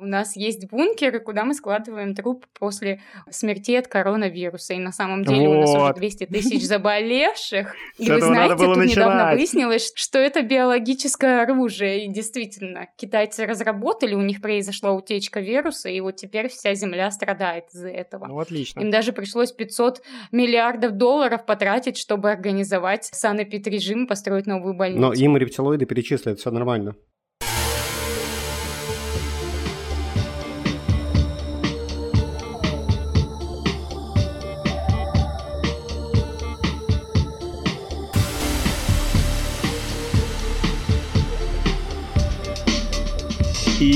У нас есть бункеры, куда мы складываем труп после смерти от коронавируса. И на самом деле вот. у нас уже 200 тысяч заболевших. И вы знаете, тут начинать. недавно выяснилось, что это биологическое оружие. И действительно, китайцы разработали, у них произошла утечка вируса, и вот теперь вся Земля страдает из-за этого. Ну, отлично. Им даже пришлось 500 миллиардов долларов потратить, чтобы организовать санэпид-режим, построить новую больницу. Но им рептилоиды перечислят, все нормально.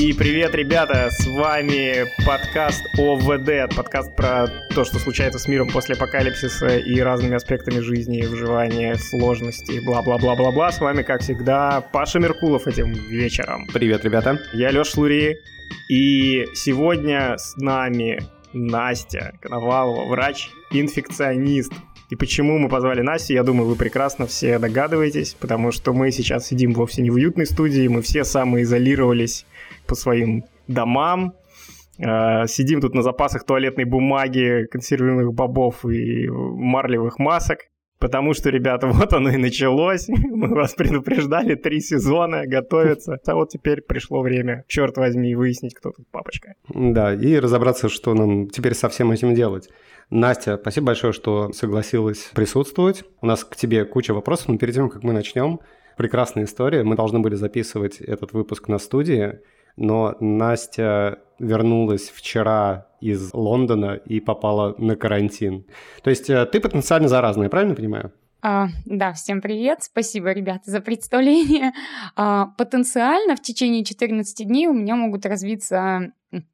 И привет, ребята! С вами подкаст ОВД, подкаст про то, что случается с миром после апокалипсиса и разными аспектами жизни, выживания, сложности, бла-бла-бла-бла-бла. С вами, как всегда, Паша Меркулов этим вечером. Привет, ребята! Я Лёш Лури, и сегодня с нами Настя Коновалова, врач-инфекционист. И почему мы позвали Настю, я думаю, вы прекрасно все догадываетесь, потому что мы сейчас сидим вовсе не в уютной студии, мы все самоизолировались по своим домам, э, сидим тут на запасах туалетной бумаги, консервированных бобов и марлевых масок. Потому что, ребята, вот оно и началось. Мы вас предупреждали, три сезона готовятся. А вот теперь пришло время, черт возьми, выяснить, кто тут папочка. Да, и разобраться, что нам теперь со всем этим делать. Настя, спасибо большое, что согласилась присутствовать. У нас к тебе куча вопросов, но перед тем, как мы начнем, прекрасная история. Мы должны были записывать этот выпуск на студии, но Настя вернулась вчера из Лондона и попала на карантин. То есть э, ты потенциально заразная, правильно понимаю? А, да, всем привет. Спасибо, ребята, за представление. А, потенциально в течение 14 дней у меня могут развиться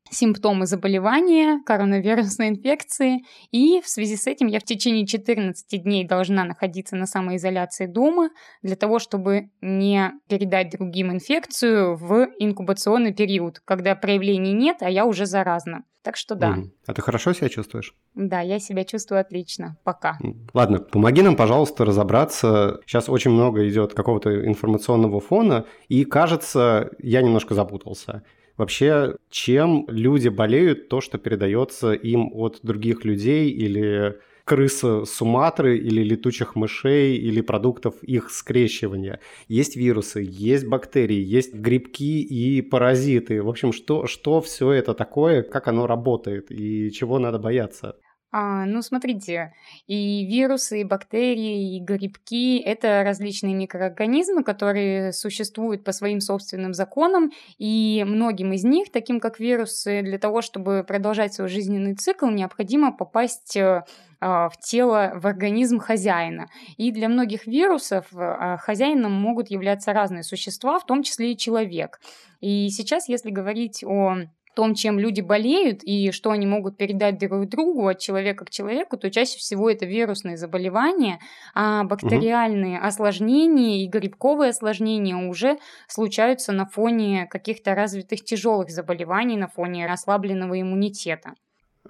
симптомы заболевания, коронавирусной инфекции, и в связи с этим я в течение 14 дней должна находиться на самоизоляции дома для того, чтобы не передать другим инфекцию в инкубационный период, когда проявлений нет, а я уже заразна. Так что да. Mm. А ты хорошо себя чувствуешь? Да, я себя чувствую отлично. Пока. Ладно, помоги нам, пожалуйста, разобраться. Сейчас очень много идет какого-то информационного фона, и кажется, я немножко запутался. Вообще, чем люди болеют, то, что передается им от других людей или крысы Суматры или летучих мышей или продуктов их скрещивания. Есть вирусы, есть бактерии, есть грибки и паразиты. В общем, что, что все это такое, как оно работает и чего надо бояться? А, ну, смотрите, и вирусы, и бактерии, и грибки – это различные микроорганизмы, которые существуют по своим собственным законам, и многим из них, таким как вирусы, для того, чтобы продолжать свой жизненный цикл, необходимо попасть э, а, в тело, в организм хозяина. И для многих вирусов а, хозяином могут являться разные существа, в том числе и человек. И сейчас, если говорить о том, чем люди болеют и что они могут передать друг другу от человека к человеку, то чаще всего это вирусные заболевания, а бактериальные угу. осложнения и грибковые осложнения уже случаются на фоне каких-то развитых тяжелых заболеваний, на фоне расслабленного иммунитета.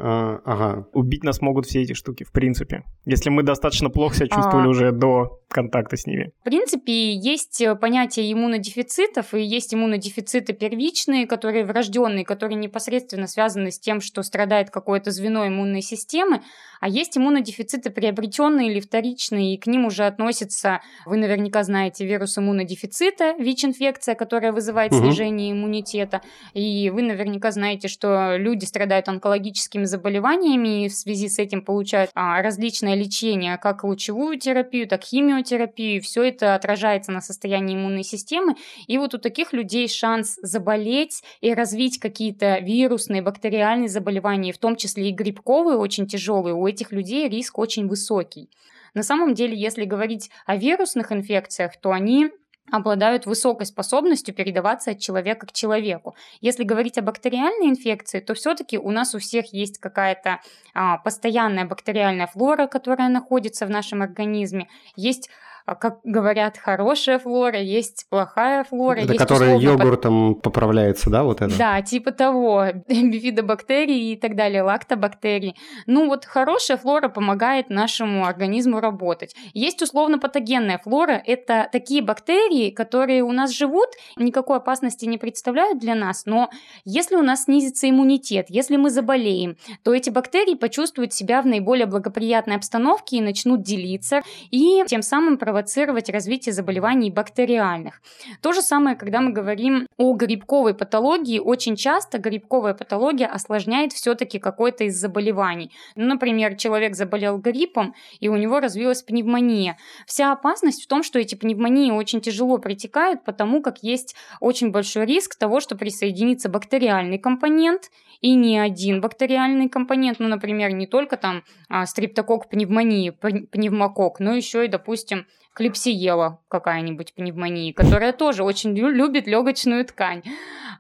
А, ага. Убить нас могут все эти штуки, в принципе. Если мы достаточно плохо себя чувствовали а... уже до контакта с ними. В принципе, есть э, понятие иммунодефицитов, и есть иммунодефициты первичные, которые врожденные, которые непосредственно связаны с тем, что страдает какое-то звено иммунной системы, а есть иммунодефициты приобретенные или вторичные, и к ним уже относятся, вы наверняка знаете, вирус иммунодефицита, ВИЧ-инфекция, которая вызывает угу. снижение иммунитета, и вы наверняка знаете, что люди страдают онкологическими заболеваниями и в связи с этим получают а, различное лечение, как лучевую терапию, так и химиотерапию. Все это отражается на состоянии иммунной системы. И вот у таких людей шанс заболеть и развить какие-то вирусные, бактериальные заболевания, в том числе и грибковые, очень тяжелые, у этих людей риск очень высокий. На самом деле, если говорить о вирусных инфекциях, то они обладают высокой способностью передаваться от человека к человеку. Если говорить о бактериальной инфекции, то все-таки у нас у всех есть какая-то а, постоянная бактериальная флора, которая находится в нашем организме, есть как говорят, хорошая флора, есть плохая флора. Это есть которая условно йогуртом поправляется, да, вот это? Да, типа того, бифидобактерии и так далее, лактобактерии. Ну вот хорошая флора помогает нашему организму работать. Есть условно патогенная флора, это такие бактерии, которые у нас живут, никакой опасности не представляют для нас, но если у нас снизится иммунитет, если мы заболеем, то эти бактерии почувствуют себя в наиболее благоприятной обстановке и начнут делиться, и тем самым провоцировать развитие заболеваний бактериальных. То же самое, когда мы говорим о грибковой патологии, очень часто грибковая патология осложняет все-таки какой-то из заболеваний. Ну, например, человек заболел гриппом, и у него развилась пневмония. Вся опасность в том, что эти пневмонии очень тяжело протекают, потому как есть очень большой риск того, что присоединится бактериальный компонент, и не один бактериальный компонент, ну, например, не только там а, стриптокок пневмонии, пневмокок, но еще и, допустим, клипсиела какая-нибудь пневмония, которая тоже очень любит легочную ткань.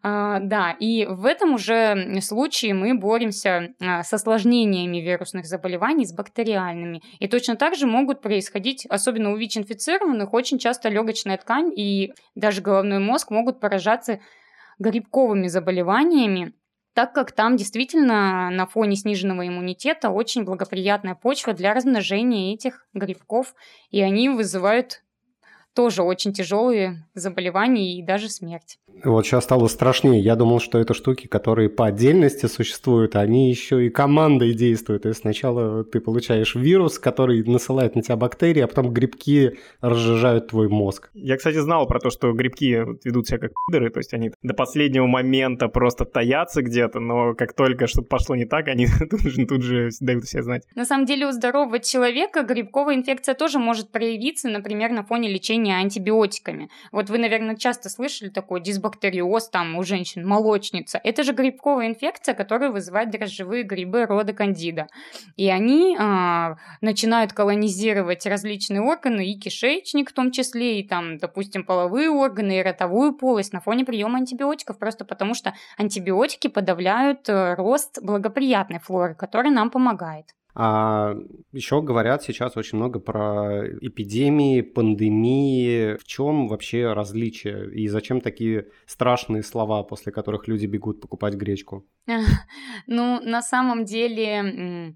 А, да, и в этом уже случае мы боремся а, с осложнениями вирусных заболеваний, с бактериальными. И точно так же могут происходить, особенно у ВИЧ-инфицированных, очень часто легочная ткань и даже головной мозг могут поражаться грибковыми заболеваниями, так как там действительно на фоне сниженного иммунитета очень благоприятная почва для размножения этих грибков, и они вызывают тоже очень тяжелые заболевания и даже смерть. Вот сейчас стало страшнее. Я думал, что это штуки, которые по отдельности существуют, они еще и командой действуют. То есть сначала ты получаешь вирус, который насылает на тебя бактерии, а потом грибки разжижают твой мозг. Я, кстати, знал про то, что грибки ведут себя как пидоры, то есть они до последнего момента просто таятся где-то, но как только что-то пошло не так, они тут же, тут же дают себя знать. На самом деле у здорового человека грибковая инфекция тоже может проявиться, например, на фоне лечения антибиотиками. Вот вы, наверное, часто слышали такой дисбактериоз бактериоз там у женщин, молочница. Это же грибковая инфекция, которая вызывает дрожжевые грибы рода кандида. И они а, начинают колонизировать различные органы, и кишечник в том числе, и там, допустим, половые органы, и ротовую полость на фоне приема антибиотиков, просто потому что антибиотики подавляют э, рост благоприятной флоры, которая нам помогает. А еще говорят сейчас очень много про эпидемии, пандемии. В чем вообще различие? И зачем такие страшные слова, после которых люди бегут покупать гречку? Ну, на самом деле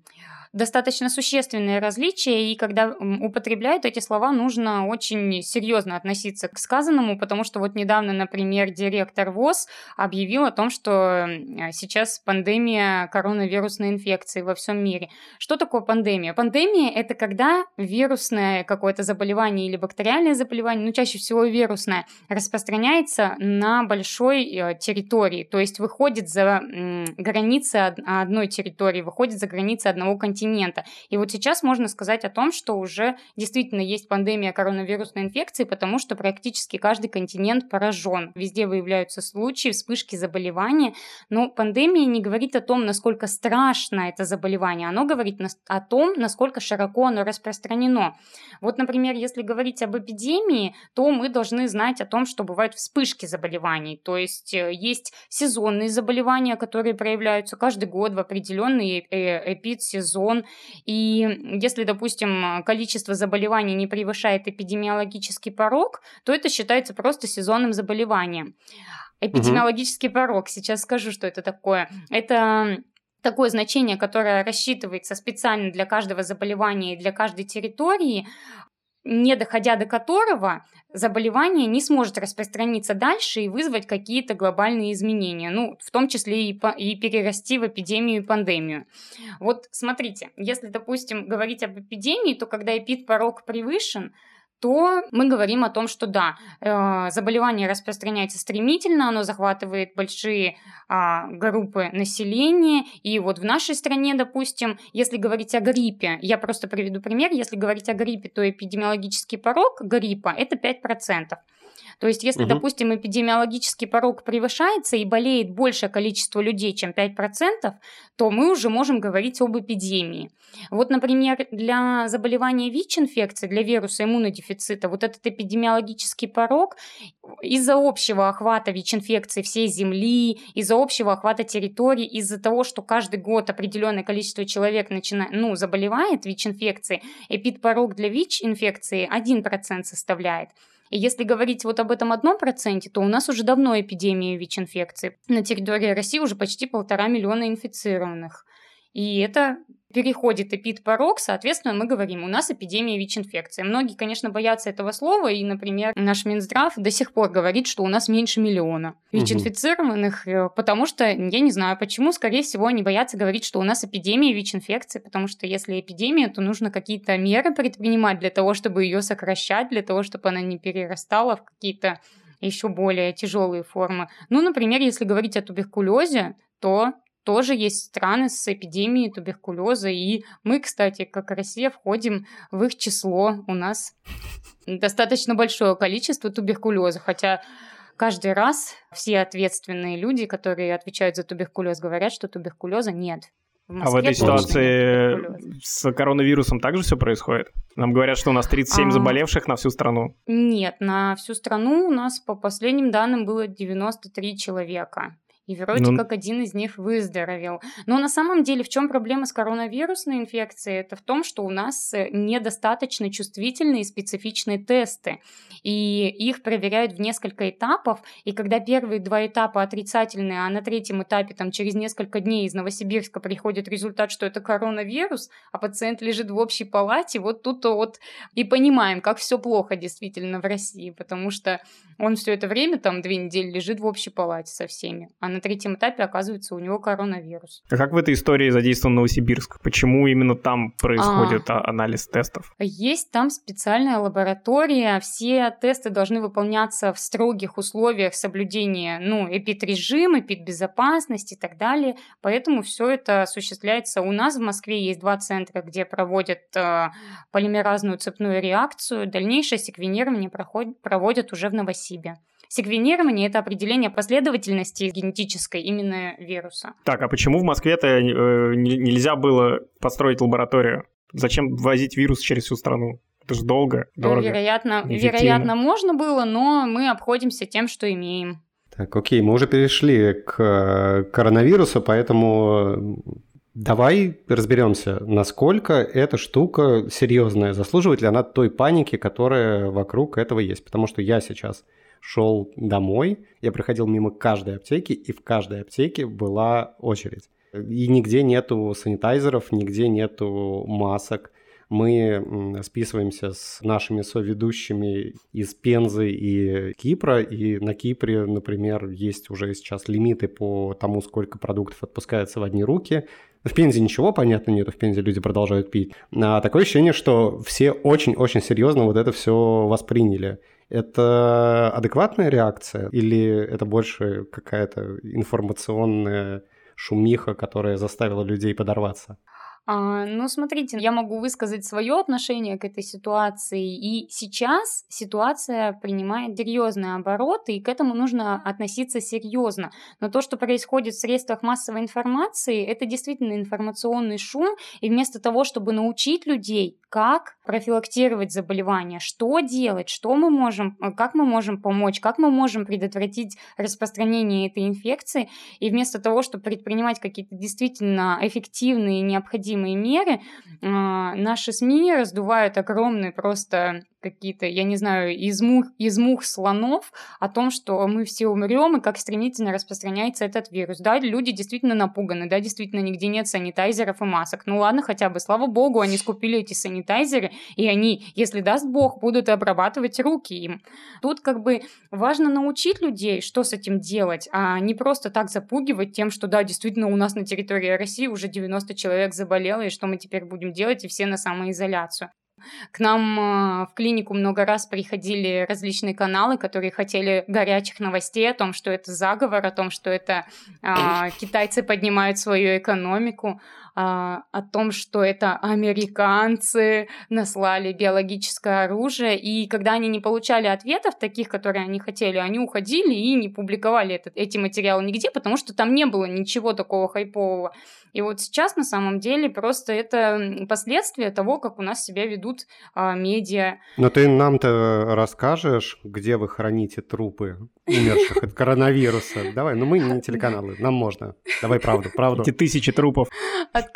достаточно существенные различия, и когда употребляют эти слова, нужно очень серьезно относиться к сказанному, потому что вот недавно, например, директор ВОЗ объявил о том, что сейчас пандемия коронавирусной инфекции во всем мире. Что такое пандемия? Пандемия – это когда вирусное какое-то заболевание или бактериальное заболевание, ну чаще всего вирусное, распространяется на большой э, территории, то есть выходит за границы одной территории, выходит за границы одного континента континента. И вот сейчас можно сказать о том, что уже действительно есть пандемия коронавирусной инфекции, потому что практически каждый континент поражен. Везде выявляются случаи, вспышки заболевания. Но пандемия не говорит о том, насколько страшно это заболевание. Оно говорит о том, насколько широко оно распространено. Вот, например, если говорить об эпидемии, то мы должны знать о том, что бывают вспышки заболеваний. То есть э, есть сезонные заболевания, которые проявляются каждый год в определенный э, эпидсезон, сезон. И если, допустим, количество заболеваний не превышает эпидемиологический порог, то это считается просто сезонным заболеванием. Эпидемиологический угу. порог, сейчас скажу, что это такое. Это такое значение, которое рассчитывается специально для каждого заболевания и для каждой территории, не доходя до которого заболевание не сможет распространиться дальше и вызвать какие-то глобальные изменения, ну, в том числе и, по, и перерасти в эпидемию и пандемию. Вот смотрите, если, допустим, говорить об эпидемии, то когда эпид-порог превышен, то мы говорим о том, что да, э, заболевание распространяется стремительно, оно захватывает большие а, группы населения, и вот в нашей стране, допустим, если говорить о гриппе, я просто приведу пример, если говорить о гриппе, то эпидемиологический порог гриппа – это 5%. То есть, если, угу. допустим, эпидемиологический порог превышается и болеет большее количество людей, чем 5%, то мы уже можем говорить об эпидемии. Вот, например, для заболевания ВИЧ-инфекции, для вируса иммунодефицита, вот этот эпидемиологический порог из-за общего охвата ВИЧ-инфекции всей Земли, из-за общего охвата территорий, из-за того, что каждый год определенное количество человек начинает, ну, заболевает ВИЧ-инфекцией, эпидпорог для ВИЧ-инфекции 1% составляет. И если говорить вот об этом одном проценте, то у нас уже давно эпидемия ВИЧ-инфекции. На территории России уже почти полтора миллиона инфицированных. И это переходит эпид-порог, соответственно, мы говорим, у нас эпидемия ВИЧ-инфекции. Многие, конечно, боятся этого слова, и, например, наш Минздрав до сих пор говорит, что у нас меньше миллиона ВИЧ-инфицированных, угу. потому что, я не знаю почему, скорее всего, они боятся говорить, что у нас эпидемия ВИЧ-инфекции, потому что если эпидемия, то нужно какие-то меры предпринимать для того, чтобы ее сокращать, для того, чтобы она не перерастала в какие-то еще более тяжелые формы. Ну, например, если говорить о туберкулезе, то тоже есть страны с эпидемией туберкулеза, и мы, кстати, как Россия, входим в их число. У нас достаточно большое количество туберкулеза, хотя каждый раз все ответственные люди, которые отвечают за туберкулез, говорят, что туберкулеза нет. В а в этой ситуации с коронавирусом также все происходит? Нам говорят, что у нас 37 а... заболевших на всю страну. Нет, на всю страну у нас по последним данным было 93 человека и вроде ну... как один из них выздоровел. Но на самом деле в чем проблема с коронавирусной инфекцией? Это в том, что у нас э, недостаточно чувствительные и специфичные тесты, и их проверяют в несколько этапов, и когда первые два этапа отрицательные, а на третьем этапе там через несколько дней из Новосибирска приходит результат, что это коронавирус, а пациент лежит в общей палате, вот тут вот и понимаем, как все плохо действительно в России, потому что он все это время, там две недели лежит в общей палате со всеми, а на третьем этапе оказывается у него коронавирус. А как в этой истории задействован Новосибирск? Почему именно там происходит а, анализ тестов? Есть там специальная лаборатория, все тесты должны выполняться в строгих условиях соблюдения, ну, эпидрежима, эпидбезопасности и так далее, поэтому все это осуществляется. У нас в Москве есть два центра, где проводят э, полимеразную цепную реакцию, дальнейшее секвенирование проходит, проводят уже в Новосибе. Секвенирование – это определение последовательности генетической именно вируса. Так, а почему в Москве-то э, нельзя было построить лабораторию? Зачем возить вирус через всю страну? Это же долго, дорого. Вероятно, вероятно, можно было, но мы обходимся тем, что имеем. Так, окей, мы уже перешли к э, коронавирусу, поэтому давай разберемся, насколько эта штука серьезная, заслуживает ли она той паники, которая вокруг этого есть. Потому что я сейчас шел домой, я проходил мимо каждой аптеки, и в каждой аптеке была очередь. И нигде нету санитайзеров, нигде нету масок. Мы списываемся с нашими соведущими из Пензы и Кипра, и на Кипре, например, есть уже сейчас лимиты по тому, сколько продуктов отпускается в одни руки. В Пензе ничего, понятно, нету, в Пензе люди продолжают пить. А такое ощущение, что все очень-очень серьезно вот это все восприняли. Это адекватная реакция или это больше какая-то информационная шумиха, которая заставила людей подорваться? А, ну, смотрите, я могу высказать свое отношение к этой ситуации. И сейчас ситуация принимает серьезные обороты, и к этому нужно относиться серьезно. Но то, что происходит в средствах массовой информации, это действительно информационный шум. И вместо того, чтобы научить людей, как профилактировать заболевания, что делать, что мы можем, э, как мы можем помочь, как мы можем предотвратить распространение этой инфекции, и вместо того, чтобы предпринимать какие-то действительно эффективные необходимые меры, а, наши СМИ раздувают огромные просто какие-то, я не знаю, из мух, из мух слонов о том, что мы все умрем и как стремительно распространяется этот вирус. Да, люди действительно напуганы, да, действительно нигде нет санитайзеров и масок. Ну ладно, хотя бы, слава богу, они скупили эти санитайзеры, и они, если даст бог, будут обрабатывать руки им. Тут как бы важно научить людей, что с этим делать, а не просто так запугивать тем, что да, действительно у нас на территории России уже 90 человек заболело, и что мы теперь будем делать, и все на самоизоляцию. К нам э, в клинику много раз приходили различные каналы, которые хотели горячих новостей о том, что это заговор, о том, что это э, китайцы поднимают свою экономику а, о том, что это американцы наслали биологическое оружие, и когда они не получали ответов таких, которые они хотели, они уходили и не публиковали этот, эти материалы нигде, потому что там не было ничего такого хайпового. И вот сейчас на самом деле просто это последствия того, как у нас себя ведут а, медиа. Но ты нам-то расскажешь, где вы храните трупы умерших от коронавируса? Давай, ну мы не телеканалы, нам можно. Давай правду, правду. Эти тысячи трупов.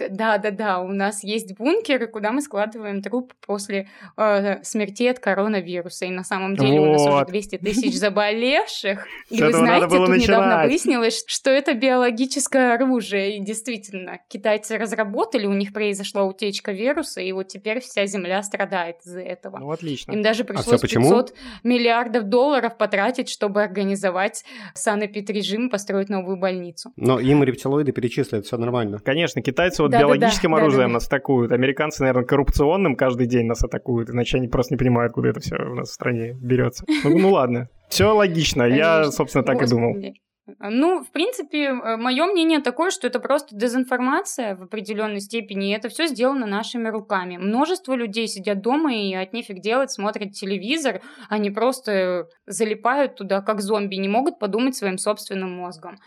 Да, да, да, у нас есть бункеры, куда мы складываем труп после э, смерти от коронавируса. И на самом деле вот. у нас уже 200 тысяч заболевших. И вы знаете, тут недавно выяснилось, что это биологическое оружие. И действительно, правильно. Китайцы разработали, у них произошла утечка вируса, и вот теперь вся Земля страдает из-за этого. Ну, отлично. Им даже а пришлось а 500 миллиардов долларов потратить, чтобы организовать санэпид-режим, построить новую больницу. Но им рептилоиды перечислят, все нормально. Конечно, китайцы вот да, биологическим да, да, оружием да, да. нас атакуют, американцы, наверное, коррупционным каждый день нас атакуют, иначе они просто не понимают, куда это все у нас в стране берется. Ну, ну ладно. Все логично, я, собственно, так Господи. и думал. Ну, в принципе, э, мое мнение такое, что это просто дезинформация в определенной степени, и это все сделано нашими руками. Множество людей сидят дома и от нефиг делать, смотрят телевизор, они просто залипают туда как зомби, не могут подумать своим собственным мозгом,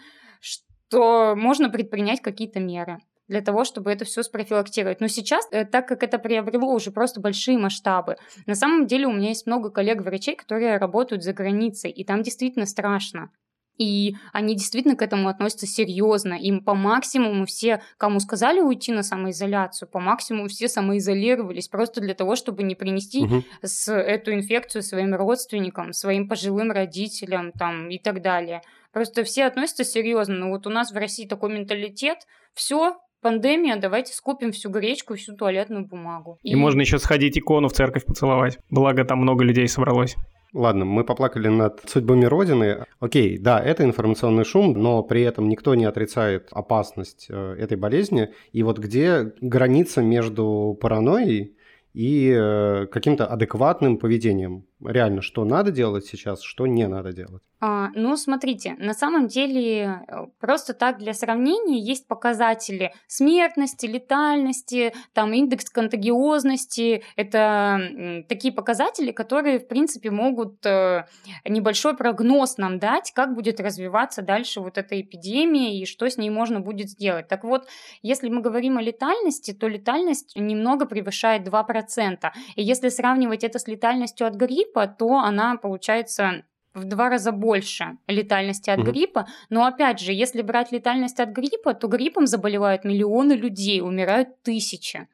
что можно предпринять какие-то меры для того, чтобы это все спрофилактировать. Но сейчас, э, так как это приобрело уже просто большие масштабы, на самом деле у меня есть много коллег-врачей, которые работают за границей, и там действительно страшно. И они действительно к этому относятся серьезно. Им по максимуму все, кому сказали уйти на самоизоляцию, по максимуму все самоизолировались просто для того, чтобы не принести угу. с, эту инфекцию своим родственникам, своим пожилым родителям там, и так далее. Просто все относятся серьезно. Но вот у нас в России такой менталитет. Все, пандемия, давайте скупим всю гречку всю туалетную бумагу. И, и можно еще сходить икону в церковь поцеловать. Благо там много людей собралось. Ладно, мы поплакали над судьбами Родины. Окей, да, это информационный шум, но при этом никто не отрицает опасность э, этой болезни. И вот где граница между паранойей и э, каким-то адекватным поведением? Реально, что надо делать сейчас, что не надо делать? А, ну, смотрите, на самом деле, э, просто так для сравнения есть показатели смертности, летальности, там индекс контагиозности. Это такие показатели, которые, в принципе, могут э, небольшой прогноз нам дать, как будет развиваться дальше вот эта эпидемия и что с ней можно будет сделать. Так вот, если мы говорим о летальности, то летальность немного превышает 2%. И если сравнивать это с летальностью от гриппа, гриппа, то она получается в два раза больше летальности от угу. гриппа. Но опять же, если брать летальность от гриппа, то гриппом заболевают миллионы людей, умирают тысячи.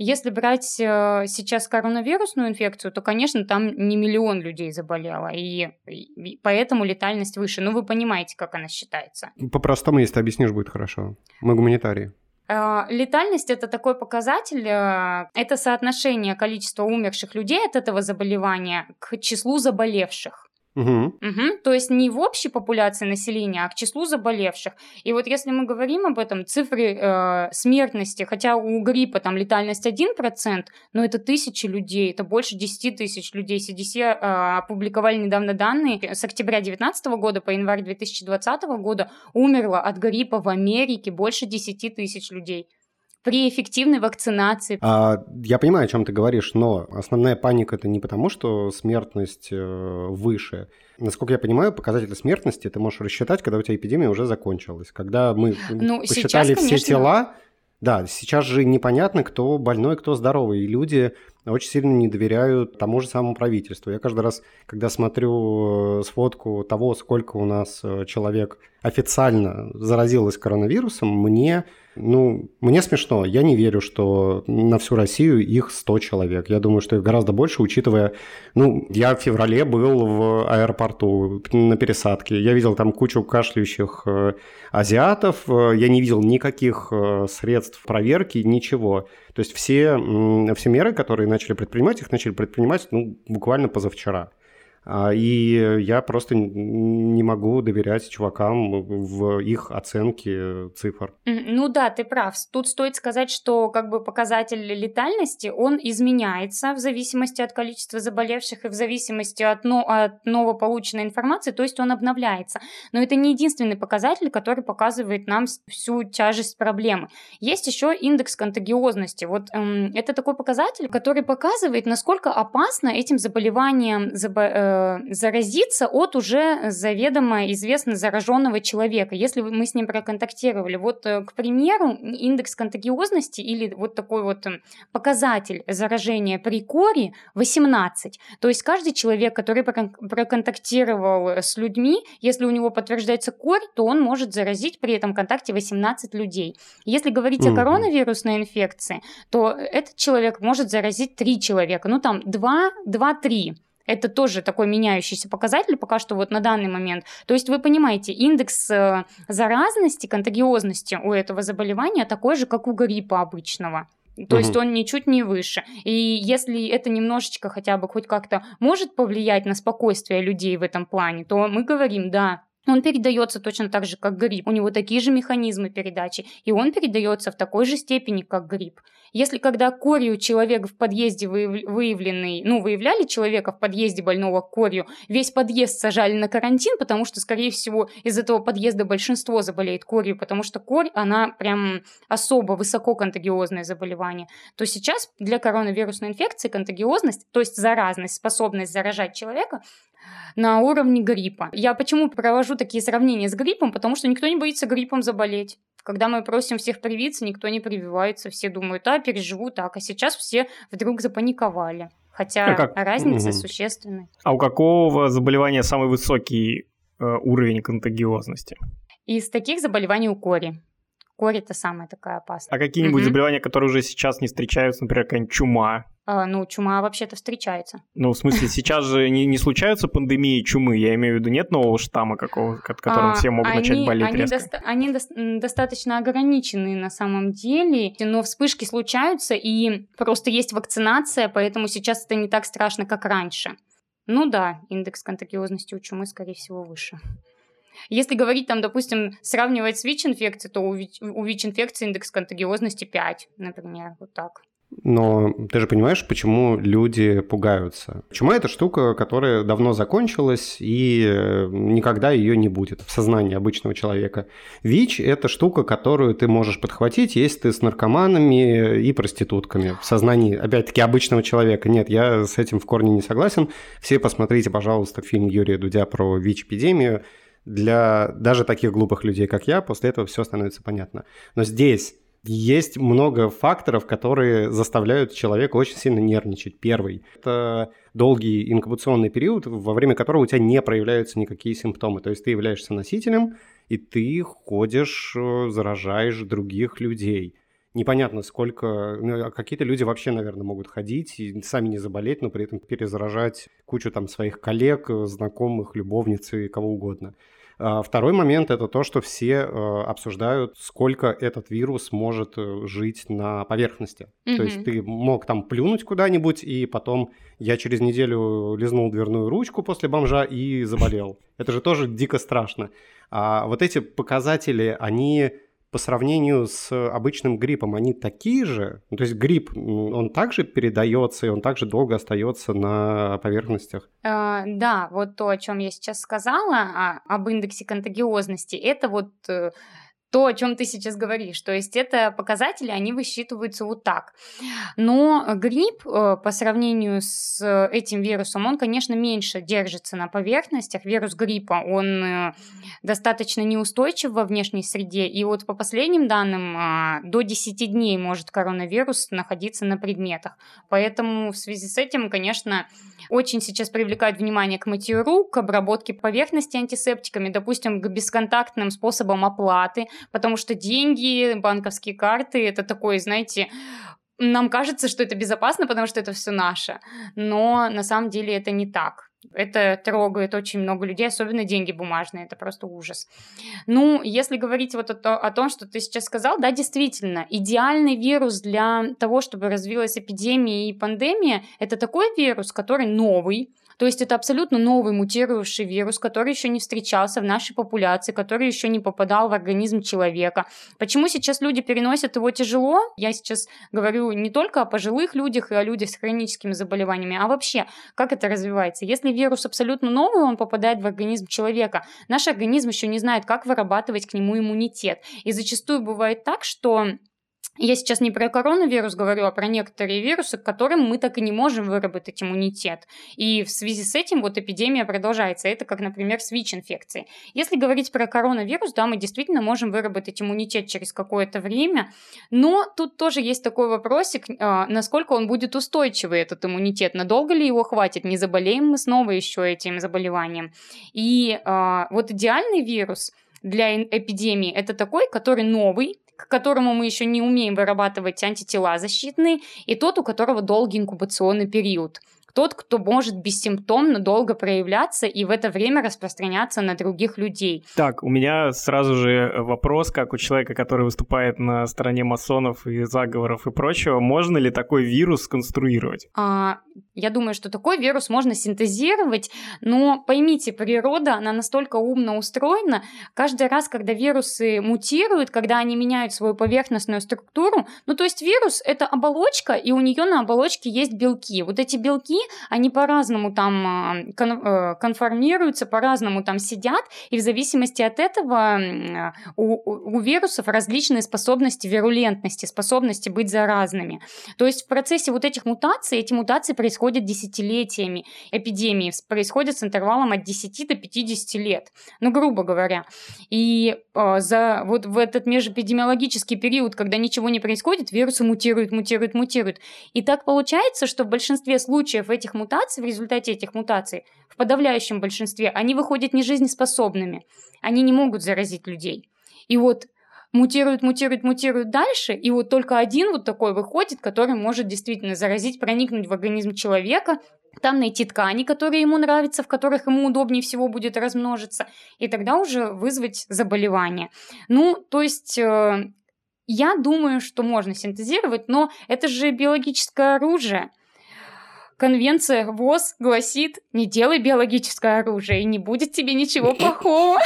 Если брать э, сейчас коронавирусную инфекцию, то, конечно, там не миллион людей заболело, и, и поэтому летальность выше. Ну, вы понимаете, как она считается. По-простому, если ты объяснишь, будет хорошо. Мы гуманитарии. Э, летальность это такой показатель, э, это соотношение количества умерших людей от этого заболевания к числу заболевших. Угу. Угу. То есть не в общей популяции населения, а к числу заболевших. И вот если мы говорим об этом, цифры э, смертности, хотя у гриппа там летальность 1%, но это тысячи людей, это больше 10 тысяч людей. CDC э, опубликовали недавно данные. С октября 2019 года по январь 2020 года умерло от гриппа в Америке больше 10 тысяч людей при эффективной вакцинации. А, я понимаю, о чем ты говоришь, но основная паника это не потому, что смертность э, выше. Насколько я понимаю, показатели смертности ты можешь рассчитать, когда у тебя эпидемия уже закончилась. Когда мы ну, посчитали сейчас, все тела, да, сейчас же непонятно, кто больной, кто здоровый. И люди очень сильно не доверяют тому же самому правительству. Я каждый раз, когда смотрю э, сводку того, сколько у нас э, человек официально заразилось коронавирусом, мне, ну, мне смешно. Я не верю, что на всю Россию их 100 человек. Я думаю, что их гораздо больше, учитывая... Ну, я в феврале был в аэропорту на пересадке. Я видел там кучу кашляющих э, азиатов. Я не видел никаких средств проверки, ничего. То есть все, все меры, которые начали предпринимать, их начали предпринимать ну, буквально позавчера. А, и я просто не могу доверять чувакам в их оценке цифр. Ну да, ты прав. Тут стоит сказать, что как бы показатель летальности, он изменяется в зависимости от количества заболевших и в зависимости от, но, от новополученной информации, то есть он обновляется. Но это не единственный показатель, который показывает нам всю тяжесть проблемы. Есть еще индекс контагиозности. Вот эм, это такой показатель, который показывает, насколько опасно этим заболеванием забо э, Э, заразиться от уже заведомо известно зараженного человека, если мы с ним проконтактировали. Вот, э, к примеру, индекс контагиозности или вот такой вот эм, показатель заражения при коре 18. То есть каждый человек, который проконтактировал с людьми, если у него подтверждается корь, то он может заразить при этом контакте 18 людей. Если говорить mm-hmm. о коронавирусной инфекции, то этот человек может заразить 3 человека, ну там 2-3. Это тоже такой меняющийся показатель пока что вот на данный момент. То есть вы понимаете, индекс э, заразности, контагиозности у этого заболевания такой же, как у гриппа обычного. То угу. есть он ничуть не выше. И если это немножечко хотя бы хоть как-то может повлиять на спокойствие людей в этом плане, то мы говорим, да, он передается точно так же, как грипп. У него такие же механизмы передачи, и он передается в такой же степени, как грипп. Если когда корью человек в подъезде выявленный, ну, выявляли человека в подъезде больного корью, весь подъезд сажали на карантин, потому что, скорее всего, из этого подъезда большинство заболеет корью, потому что корь, она прям особо высоко контагиозное заболевание, то сейчас для коронавирусной инфекции контагиозность, то есть заразность, способность заражать человека, на уровне гриппа. Я почему провожу такие сравнения с гриппом? Потому что никто не боится гриппом заболеть. Когда мы просим всех привиться, никто не прививается, все думают, а, переживу так, а сейчас все вдруг запаниковали. Хотя а как... разница угу. существенная. А у какого заболевания самый высокий э, уровень контагиозности? Из таких заболеваний у кори. Кори это самая такая опасная. А какие-нибудь угу. заболевания, которые уже сейчас не встречаются, например, какая-нибудь чума? А, ну, чума вообще-то встречается. Ну, в смысле, сейчас же не, не случаются пандемии чумы, я имею в виду, нет нового штамма какого, от которого а, все могут они, начать болеть они резко? Доста- они до- достаточно ограничены на самом деле, но вспышки случаются, и просто есть вакцинация, поэтому сейчас это не так страшно, как раньше. Ну да, индекс контагиозности у чумы, скорее всего, выше. Если говорить там, допустим, сравнивать с ВИЧ-инфекцией, то у ВИЧ-инфекции индекс контагиозности 5, например, вот так. Но ты же понимаешь, почему люди пугаются. Чума – это штука, которая давно закончилась, и э, никогда ее не будет в сознании обычного человека. ВИЧ – это штука, которую ты можешь подхватить, если ты с наркоманами и проститутками в сознании, опять-таки, обычного человека. Нет, я с этим в корне не согласен. Все посмотрите, пожалуйста, фильм Юрия Дудя про ВИЧ-эпидемию. Для даже таких глупых людей, как я, после этого все становится понятно. Но здесь есть много факторов, которые заставляют человека очень сильно нервничать. Первый – это долгий инкубационный период, во время которого у тебя не проявляются никакие симптомы. То есть ты являешься носителем, и ты ходишь, э, заражаешь других людей. Непонятно, сколько... Ну, а какие-то люди вообще, наверное, могут ходить и сами не заболеть, но при этом перезаражать кучу там своих коллег, знакомых, любовниц и кого угодно. А, второй момент – это то, что все э, обсуждают, сколько этот вирус может э, жить на поверхности. Mm-hmm. То есть ты мог там плюнуть куда-нибудь, и потом я через неделю лизнул дверную ручку после бомжа и заболел. Это же тоже дико страшно. А вот эти показатели, они по сравнению с обычным гриппом, они такие же? Ну, то есть грипп, он также передается, и он также долго остается на поверхностях? Э, да, вот то, о чем я сейчас сказала, а, об индексе контагиозности, это вот... Э, то, о чем ты сейчас говоришь. То есть это показатели, они высчитываются вот так. Но грипп э, по сравнению с этим вирусом, он, конечно, меньше держится на поверхностях. Вирус гриппа, он э, достаточно неустойчив во внешней среде. И вот по последним данным, а, до 10 дней может коронавирус находиться на предметах. Поэтому в связи с этим, конечно, очень сейчас привлекают внимание к мытью рук, к обработке поверхности антисептиками, допустим, к бесконтактным способам оплаты, потому что деньги, банковские карты, это такой, знаете, нам кажется, что это безопасно, потому что это все наше, но на самом деле это не так. Это трогает очень много людей, особенно деньги бумажные, это просто ужас. Ну, если говорить вот о, о том, что ты сейчас сказал, да, действительно, идеальный вирус для того, чтобы развилась эпидемия и пандемия, это такой вирус, который новый, То есть это абсолютно новый мутировавший вирус, который еще не встречался в нашей популяции, который еще не попадал в организм человека. Почему сейчас люди переносят его тяжело? Я сейчас говорю не только о пожилых людях и о людях с хроническими заболеваниями, а вообще, как это развивается. Если вирус абсолютно новый, он попадает в организм человека, наш организм еще не знает, как вырабатывать к нему иммунитет. И зачастую бывает так, что я сейчас не про коронавирус говорю, а про некоторые вирусы, к которым мы так и не можем выработать иммунитет. И в связи с этим вот эпидемия продолжается. Это как, например, с ВИЧ-инфекцией. Если говорить про коронавирус, да, мы действительно можем выработать иммунитет через какое-то время, но тут тоже есть такой вопросик, а, насколько он будет устойчивый, этот иммунитет, надолго ли его хватит, не заболеем мы снова еще этим заболеванием. И а, вот идеальный вирус для эпидемии это такой, который новый, к которому мы еще не умеем вырабатывать антитела защитные, и тот, у которого долгий инкубационный период тот, кто может бессимптомно долго проявляться и в это время распространяться на других людей. Так, у меня сразу же вопрос, как у человека, который выступает на стороне масонов и заговоров и прочего, можно ли такой вирус сконструировать? А, я думаю, что такой вирус можно синтезировать, но поймите, природа, она настолько умно устроена, каждый раз, когда вирусы мутируют, когда они меняют свою поверхностную структуру, ну то есть вирус это оболочка, и у нее на оболочке есть белки. Вот эти белки, они по-разному там а, э, конформируются, по-разному там сидят, и в зависимости от этого у, у вирусов различные способности вирулентности, способности быть заразными. То есть в процессе вот этих мутаций, эти мутации происходят десятилетиями, эпидемии происходят с интервалом от 10 до 50 лет, ну, грубо говоря. И э, за вот в этот межэпидемиологический период, когда ничего не происходит, вирусы мутируют, мутируют, мутируют. И так получается, что в большинстве случаев этих мутаций, в результате этих мутаций, в подавляющем большинстве, они выходят нежизнеспособными. Они не могут заразить людей. И вот мутируют, мутируют, мутируют дальше, и вот только один вот такой выходит, который может действительно заразить, проникнуть в организм человека, там найти ткани, которые ему нравятся, в которых ему удобнее всего будет размножиться, и тогда уже вызвать заболевание. Ну, то есть э, я думаю, что можно синтезировать, но это же биологическое оружие. Конвенция ВОЗ гласит, не делай биологическое оружие, и не будет тебе ничего плохого.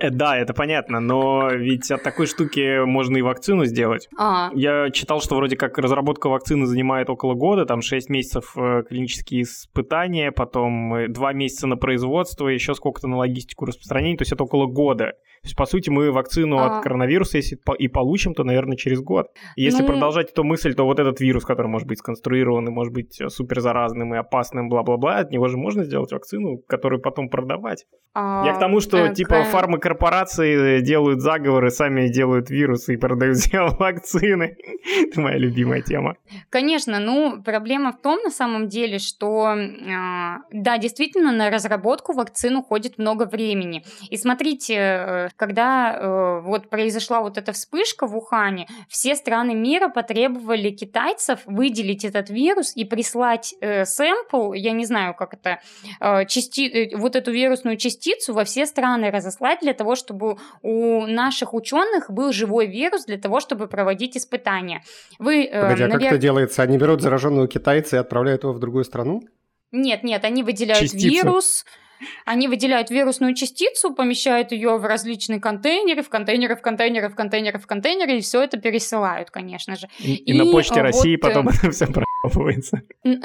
Э, да, это понятно, но ведь от такой штуки можно и вакцину сделать. А. Я читал, что вроде как разработка вакцины занимает около года, там 6 месяцев э, клинические испытания, потом 2 э, месяца на производство, еще сколько-то на логистику распространения, то есть это около года. То есть, по сути, мы вакцину а... от коронавируса, если и получим, то, наверное, через год. Если ну... продолжать эту мысль, то вот этот вирус, который может быть сконструирован и может быть супер заразным и опасным, бла-бла-бла, от него же можно сделать вакцину, которую потом продавать. А... Я к тому, что, э, типа, к фармакорпорации делают заговоры, сами делают вирусы и продают вакцины. Это моя любимая тема. Конечно, ну, проблема в том, на самом деле, что, э, да, действительно, на разработку вакцин уходит много времени. И смотрите, э, когда э, вот произошла вот эта вспышка в Ухане, все страны мира потребовали китайцев выделить этот вирус и прислать э, сэмпл, я не знаю, как это, э, части, э, вот эту вирусную частицу во все страны разослать для того, чтобы у наших ученых был живой вирус для того, чтобы проводить испытания. Вы, э, Погоди, а навер... как это делается? Они берут зараженного китайца и отправляют его в другую страну? Нет, нет, они выделяют Частицу. вирус, они выделяют вирусную частицу, помещают ее в различные контейнеры, в контейнеры, в контейнеры, в контейнеры, в контейнеры, и все это пересылают, конечно же. И, и, и на почте вот... России потом это все проебывается.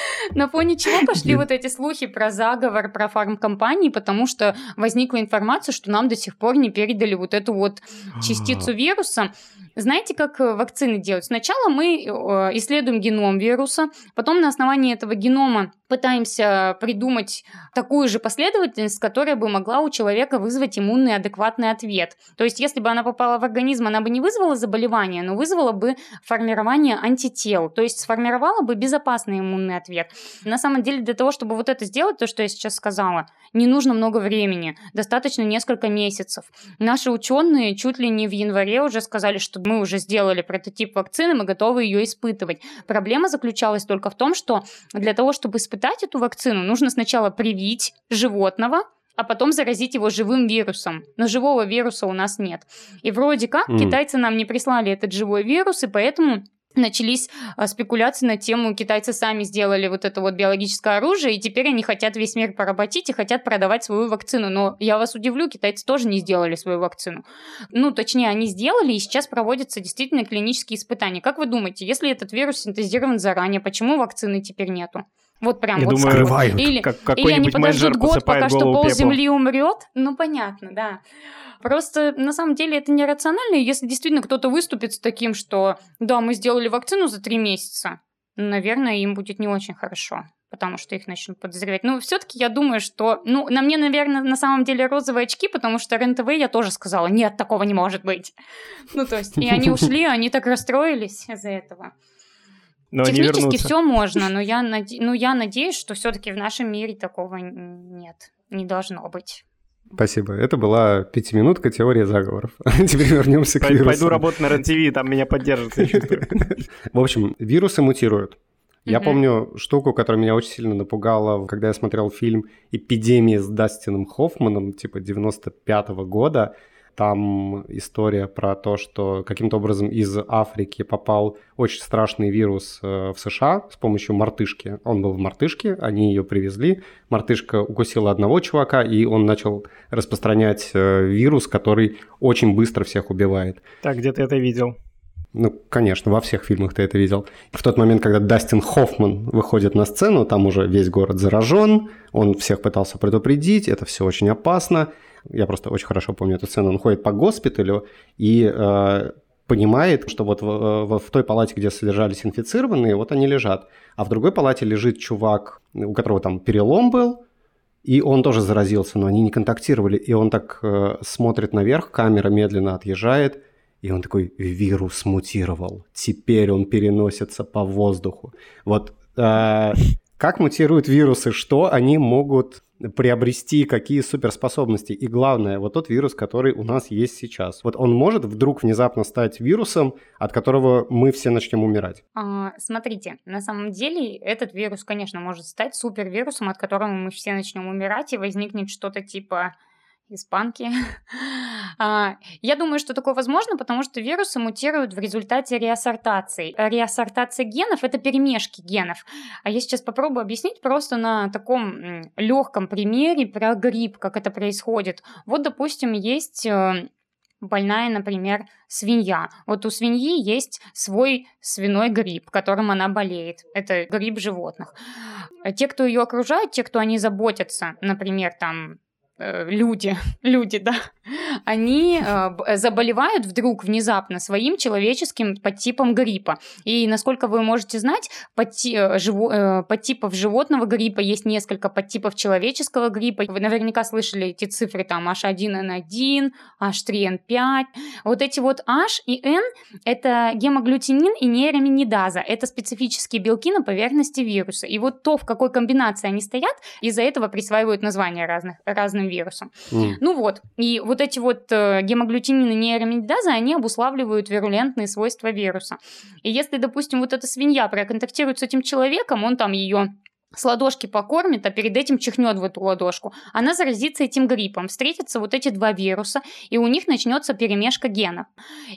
На фоне чего пошли вот эти слухи про заговор, про фармкомпании, потому что возникла информация, что нам до сих пор не передали вот эту вот частицу вируса. Знаете, как э, вакцины делают? Сначала мы э, исследуем геном вируса, потом на основании этого генома пытаемся придумать такую же последовательность, которая бы могла у человека вызвать иммунный адекватный ответ. То есть, если бы она попала в организм, она бы не вызвала заболевание, но вызвала бы формирование антител, то есть сформировала бы безопасный иммунный ответ. На самом деле, для того, чтобы вот это сделать, то, что я сейчас сказала, не нужно много времени, достаточно несколько месяцев. Наши ученые чуть ли не в январе уже сказали, что мы уже сделали прототип вакцины, мы готовы ее испытывать. Проблема заключалась только в том, что для того, чтобы испытать эту вакцину, нужно сначала привить животного, а потом заразить его живым вирусом. Но живого вируса у нас нет. И вроде как mm. китайцы нам не прислали этот живой вирус, и поэтому начались а, спекуляции на тему, китайцы сами сделали вот это вот биологическое оружие, и теперь они хотят весь мир поработить и хотят продавать свою вакцину. Но я вас удивлю, китайцы тоже не сделали свою вакцину. Ну, точнее, они сделали, и сейчас проводятся действительно клинические испытания. Как вы думаете, если этот вирус синтезирован заранее, почему вакцины теперь нету? Вот прям Я вот думаю, скрывают. Или, как или они подождут год, пока что пол пеплом. земли умрет. Ну, понятно, да. Просто на самом деле это нерационально, если действительно кто-то выступит с таким, что да, мы сделали вакцину за три месяца, наверное, им будет не очень хорошо потому что их начнут подозревать. Но все-таки я думаю, что... Ну, на мне, наверное, на самом деле розовые очки, потому что РЕН-ТВ я тоже сказала, нет, такого не может быть. Ну, то есть, и они ушли, они так расстроились из-за этого. Но они Технически вернутся. все можно, но я, наде- ну, я надеюсь, что все-таки в нашем мире такого нет, не должно быть. Спасибо. Это была пятиминутка теория заговоров. Теперь вернемся к Пой- вирусам. Пойду работать на РЕН-ТВ, там меня поддержат, я чувствую. В общем, вирусы мутируют. Я помню штуку, которая меня очень сильно напугала, когда я смотрел фильм «Эпидемия» с Дастином Хоффманом, типа 95 года. Там история про то, что каким-то образом из Африки попал очень страшный вирус э, в США с помощью мартышки. Он был в мартышке, они ее привезли. Мартышка укусила одного чувака, и он начал распространять э, вирус, который очень быстро всех убивает. Так, где ты это видел? Ну, конечно, во всех фильмах ты это видел. В тот момент, когда Дастин Хоффман выходит на сцену, там уже весь город заражен, он всех пытался предупредить, это все очень опасно. Я просто очень хорошо помню эту сцену. Он ходит по госпиталю и э, понимает, что вот в, в- в той палате, где содержались инфицированные, вот они лежат. А в другой палате лежит чувак, у которого там перелом был, и он тоже заразился, но они не контактировали. И он так э, смотрит наверх, камера медленно отъезжает, и он такой, вирус мутировал, теперь он переносится по воздуху. Вот э, как мутируют вирусы, что они могут приобрести, какие суперспособности. И главное, вот тот вирус, который у нас есть сейчас. Вот он может вдруг внезапно стать вирусом, от которого мы все начнем умирать. А, смотрите, на самом деле этот вирус, конечно, может стать супервирусом, от которого мы все начнем умирать, и возникнет что-то типа испанки. А, Я думаю, что такое возможно, потому что вирусы мутируют в результате реассортации. Реассортация генов – это перемешки генов. А я сейчас попробую объяснить просто на таком легком примере про грипп, как это происходит. Вот, допустим, есть э, больная, например, свинья. Вот у свиньи есть свой свиной грипп, которым она болеет. Это грипп животных. Те, кто ее окружают, те, кто о ней заботятся, например, там люди, люди, да, они э, б- заболевают вдруг внезапно своим человеческим подтипом гриппа. И насколько вы можете знать, подти- э, живо- э, подтипов животного гриппа есть несколько подтипов человеческого гриппа. Вы наверняка слышали эти цифры там H1N1, H3N5. Вот эти вот H и N – это гемоглютинин и нейроминидаза. Это специфические белки на поверхности вируса. И вот то, в какой комбинации они стоят, из-за этого присваивают названия разных, разным вирусам. М. Ну вот, и вот эти вот э, гемоглютинины и нейроминидаза, они обуславливают вирулентные свойства вируса. И если, допустим, вот эта свинья проконтактирует с этим человеком, он там ее с ладошки покормит, а перед этим чихнет в эту ладошку, она заразится этим гриппом. Встретятся вот эти два вируса, и у них начнется перемешка генов.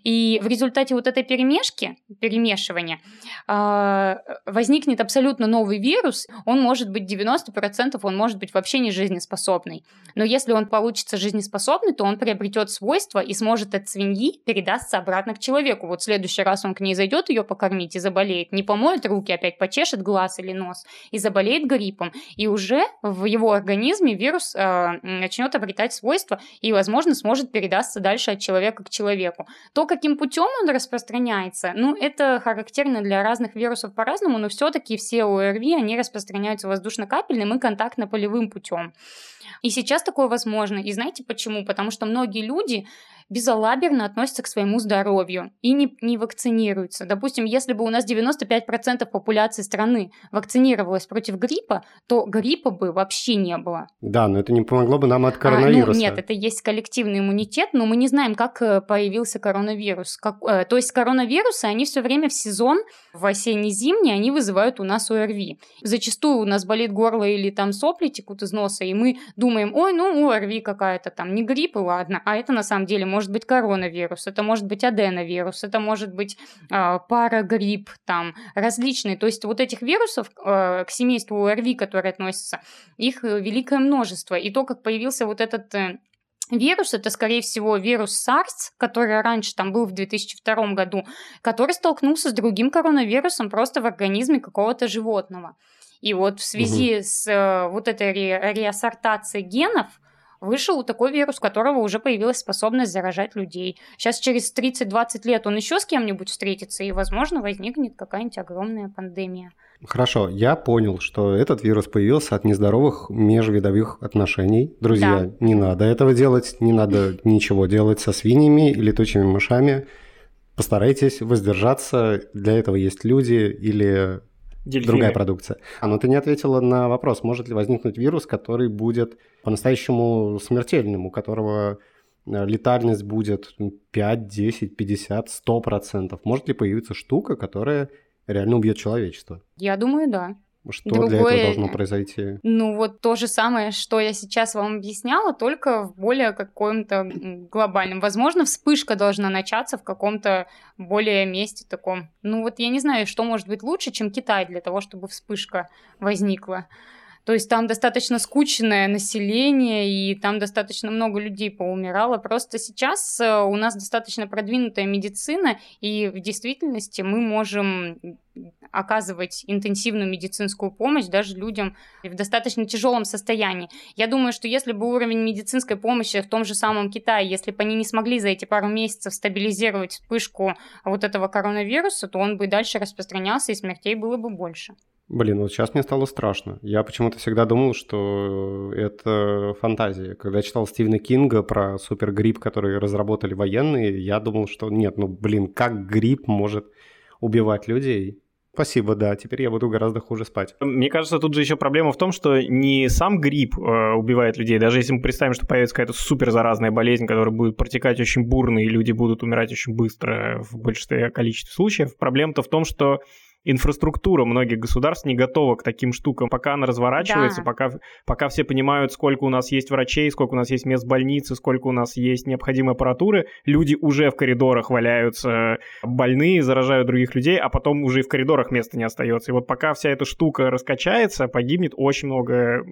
И в результате вот этой перемешки, перемешивания, а, возникнет абсолютно новый вирус. Он может быть 90%, он может быть вообще не жизнеспособный. Но если он получится жизнеспособный, то он приобретет свойства и сможет от свиньи передастся обратно к человеку. Вот в следующий раз он к ней зайдет ее покормить и заболеет, не помоет руки, опять почешет глаз или нос и заболеет гриппом. И уже в его организме вирус э, начнет обретать свойства и, возможно, сможет передаться дальше от человека к человеку. То, каким путем он распространяется, ну, это характерно для разных вирусов по-разному, но все-таки все ОРВИ, они распространяются воздушно-капельным и контактно-полевым путем. И сейчас такое возможно. И знаете почему? Потому что многие люди безалаберно относятся к своему здоровью и не, не вакцинируются. Допустим, если бы у нас 95% популяции страны вакцинировалась против гриппа, то гриппа бы вообще не было. Да, но это не помогло бы нам от А, коронавируса. ну, нет, это есть коллективный иммунитет, но мы не знаем, как э, появился коронавирус. Как, э, то есть коронавирусы, они все время в сезон, в осенне-зимний, они вызывают у нас ОРВИ. Зачастую у нас болит горло или там сопли текут из носа, и мы думаем, думаем, ой, ну ОРВИ какая-то там, не грипп, ладно, а это на самом деле может быть коронавирус, это может быть аденовирус, это может быть э, парагрипп, там, различные. То есть вот этих вирусов э, к семейству ОРВИ, которые относятся, их э, великое множество. И то, как появился вот этот э, вирус, это, скорее всего, вирус SARS, который раньше там был в 2002 году, который столкнулся с другим коронавирусом просто в организме какого-то животного. И вот в связи угу. с э, вот этой ре- реассортацией генов вышел такой вирус, у которого уже появилась способность заражать людей. Сейчас через 30-20 лет он еще с кем-нибудь встретится, и, возможно, возникнет какая-нибудь огромная пандемия. Хорошо, я понял, что этот вирус появился от нездоровых межвидовых отношений. Друзья, да. не надо этого делать, не надо ничего делать со свиньями и летучими мышами. Постарайтесь воздержаться, для этого есть люди или Дельфины. другая продукция. А, но ты не ответила на вопрос, может ли возникнуть вирус, который будет по-настоящему смертельным, у которого э, летальность будет 5, 10, 50, 100 процентов. Может ли появиться штука, которая реально убьет человечество? Я думаю, да. Что Другое... для этого должно произойти? Ну, вот то же самое, что я сейчас вам объясняла, только в более каком-то глобальном. Возможно, вспышка должна начаться в каком-то более месте таком. Ну, вот я не знаю, что может быть лучше, чем Китай для того, чтобы вспышка возникла. То есть там достаточно скучное население, и там достаточно много людей поумирало. Просто сейчас э, у нас достаточно продвинутая медицина, и в действительности мы можем оказывать интенсивную медицинскую помощь даже людям в достаточно тяжелом состоянии. Я думаю, что если бы уровень медицинской помощи в том же самом Китае, если бы они не смогли за эти пару месяцев стабилизировать вспышку вот этого коронавируса, то он бы дальше распространялся, и смертей было бы больше. Блин, вот сейчас мне стало страшно. Я почему-то всегда думал, что это фантазия. Когда читал Стивена Кинга про супергрипп, который разработали военные, я думал, что нет, ну блин, как грипп может убивать людей? Спасибо, да. Теперь я буду гораздо хуже спать. Мне кажется, тут же еще проблема в том, что не сам грипп э, убивает людей. Даже если мы представим, что появится какая-то супер заразная болезнь, которая будет протекать очень бурно, и люди будут умирать очень быстро в большинстве количестве случаев, проблема-то в том, что инфраструктура многих государств не готова к таким штукам. Пока она разворачивается, да. пока, пока все понимают, сколько у нас есть врачей, сколько у нас есть мест больницы, сколько у нас есть необходимой аппаратуры, люди уже в коридорах валяются больные, заражают других людей, а потом уже и в коридорах места не остается. И вот пока вся эта штука раскачается, погибнет очень много,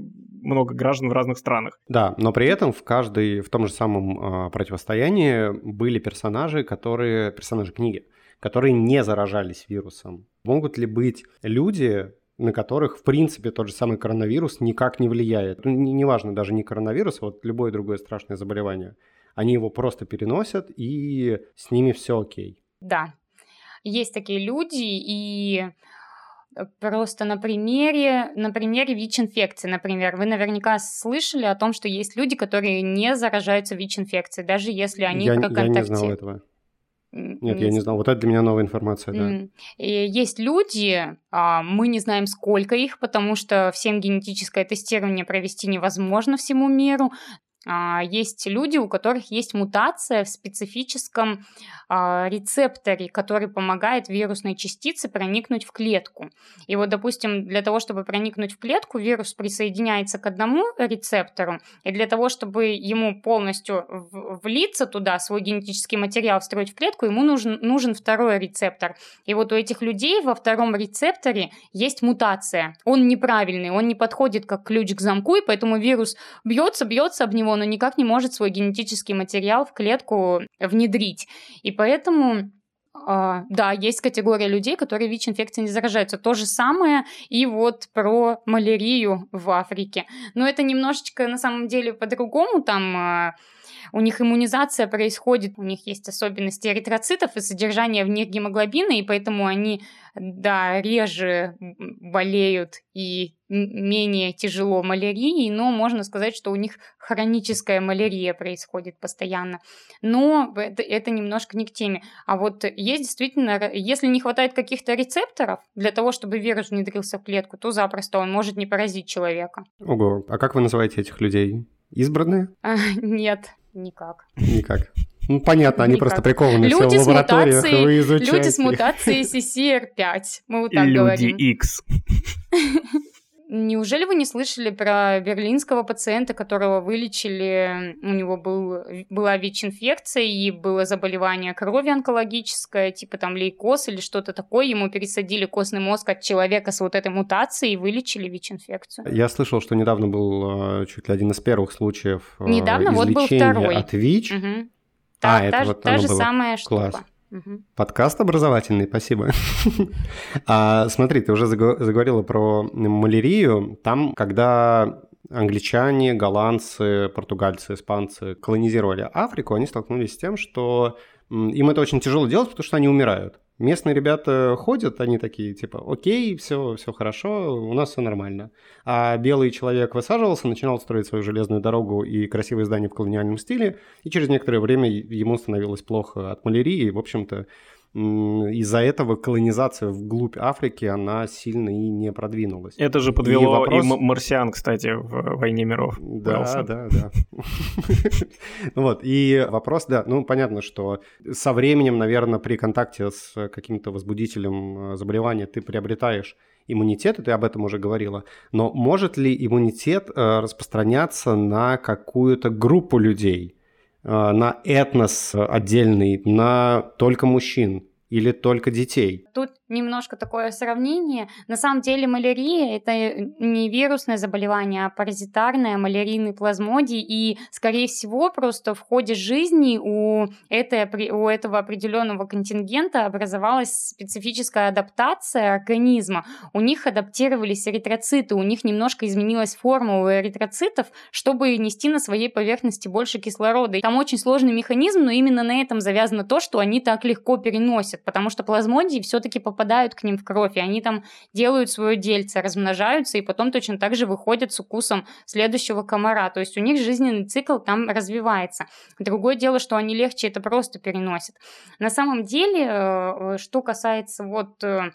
много граждан в разных странах. Да, но при этом в каждой, в том же самом э, противостоянии были персонажи, которые, персонажи книги, которые не заражались вирусом. Могут ли быть люди, на которых, в принципе, тот же самый коронавирус никак не влияет? Ну, неважно, даже не коронавирус, а вот любое другое страшное заболевание. Они его просто переносят, и с ними все окей. Да, есть такие люди, и э, Просто на примере, на примере ВИЧ-инфекции, например, вы наверняка слышали о том, что есть люди, которые не заражаются ВИЧ-инфекцией, даже если они я, проконтактировали. Я не знал этого. Нет, я не знал. Вот это для меня новая информация, да. И есть люди, а, мы не знаем, сколько их, потому что всем генетическое тестирование провести невозможно всему миру, есть люди, у которых есть мутация в специфическом а, рецепторе, который помогает вирусной частице проникнуть в клетку. И вот, допустим, для того, чтобы проникнуть в клетку, вирус присоединяется к одному рецептору, и для того, чтобы ему полностью влиться туда, свой генетический материал встроить в клетку, ему нужен, нужен второй рецептор. И вот у этих людей во втором рецепторе есть мутация. Он неправильный, он не подходит как ключ к замку, и поэтому вирус бьется, бьется об него, него, но никак не может свой генетический материал в клетку внедрить. И поэтому Uh, да, есть категория людей, которые ВИЧ-инфекцией не заражаются. То же самое и вот про малярию в Африке. Но это немножечко на самом деле по-другому. Там uh, у них иммунизация происходит, у них есть особенности эритроцитов и содержание в них гемоглобина, и поэтому они, да, реже болеют и менее тяжело малярией, но можно сказать, что у них хроническая малярия происходит постоянно. Но это, это немножко не к теме. А вот есть действительно, если не хватает каких-то рецепторов для того, чтобы вирус внедрился в клетку, то запросто он может не поразить человека. Ого, а как вы называете этих людей? Избранные? А, нет, никак. Никак. Ну, понятно, они Никак. просто прикованы люди все в лабораториях, мутацией, вы изучаете. Люди с мутацией CCR5, мы вот так люди говорим. Люди X. Неужели вы не слышали про берлинского пациента, которого вылечили, у него был, была ВИЧ-инфекция и было заболевание крови онкологическое, типа там лейкоз или что-то такое, ему пересадили костный мозг от человека с вот этой мутацией и вылечили ВИЧ-инфекцию. Я слышал, что недавно был э, чуть ли один из первых случаев э, Недавно вот был второй. от ВИЧ. Угу. Та, а, та, это вот та же было. самая Класс. Угу. Подкаст образовательный, спасибо. а, смотри, ты уже заговорила про малярию. Там, когда англичане, голландцы, португальцы, испанцы колонизировали Африку, они столкнулись с тем, что им это очень тяжело делать, потому что они умирают. Местные ребята ходят, они такие, типа, окей, все, все хорошо, у нас все нормально. А белый человек высаживался, начинал строить свою железную дорогу и красивые здания в колониальном стиле, и через некоторое время ему становилось плохо от малярии, в общем-то, из-за этого колонизация вглубь Африки, она сильно и не продвинулась. Это же подвело и, вопрос... и марсиан, кстати, в «Войне миров». Да, да, да. Вот, и вопрос, да, ну, понятно, что со временем, наверное, при контакте с каким-то возбудителем э, заболевания ты приобретаешь иммунитет, и ты об этом уже говорила, но может ли иммунитет э, распространяться на какую-то группу людей? Э, на этнос отдельный, на только мужчин или только детей? Тут немножко такое сравнение. На самом деле малярия – это не вирусное заболевание, а паразитарное, малярийный плазмодий. И, скорее всего, просто в ходе жизни у, этой, у этого определенного контингента образовалась специфическая адаптация организма. У них адаптировались эритроциты, у них немножко изменилась форма у эритроцитов, чтобы нести на своей поверхности больше кислорода. И там очень сложный механизм, но именно на этом завязано то, что они так легко переносят, потому что плазмодии все-таки попадают попадают к ним в кровь, и они там делают свое дельце, размножаются, и потом точно так же выходят с укусом следующего комара. То есть у них жизненный цикл там развивается. Другое дело, что они легче это просто переносят. На самом деле, э, что касается вот э,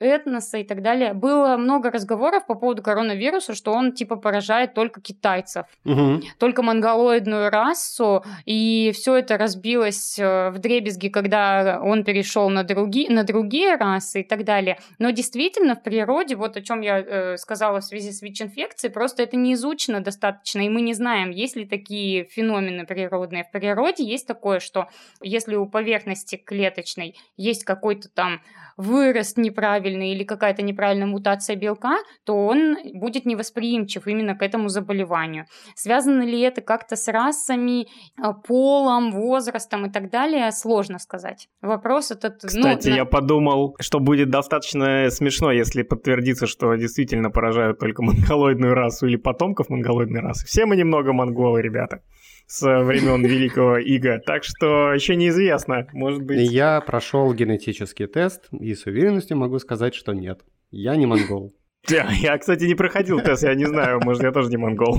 этноса и так далее. Было много разговоров по поводу коронавируса, что он типа поражает только китайцев, угу. только монголоидную расу, и все это разбилось э, в дребезги, когда он перешел на, други, на другие расы и так далее. Но действительно в природе, вот о чем я э, сказала в связи с ВИЧ-инфекцией, просто это не изучено достаточно, и мы не знаем, есть ли такие феномены природные. В природе есть такое, что если у поверхности клеточной есть какой-то там вырост неправильный или какая-то неправильная мутация белка, то он будет невосприимчив именно к этому заболеванию. Связано ли это как-то с расами, а, полом, возрастом и так далее, сложно сказать. Вопрос этот... Ну, Кстати, ну, я на... подумал, что будет достаточно смешно, если подтвердится, что действительно поражают только монголоидную расу или потомков монголоидной расы. Все мы немного монголы, ребята с времен Великого Ига. Так что еще неизвестно, может быть... Я прошел генетический тест и с уверенностью могу сказать, что нет. Я не монгол. Я, я, кстати, не проходил тест, я не знаю, может, я тоже не монгол.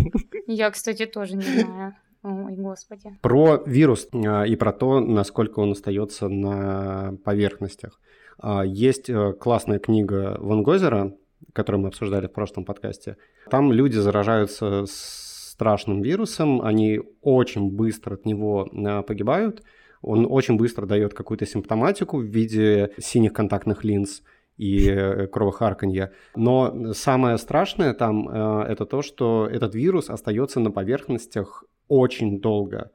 Я, кстати, тоже не знаю. Ой, господи. Про вирус а, и про то, насколько он остается на поверхностях. А, есть э, классная книга Ван Гозера, которую мы обсуждали в прошлом подкасте. Там люди заражаются с страшным вирусом, они очень быстро от него э, погибают, он очень быстро дает какую-то симптоматику в виде синих контактных линз и э, кровохарканья. Но самое страшное там э, это то, что этот вирус остается на поверхностях очень долго.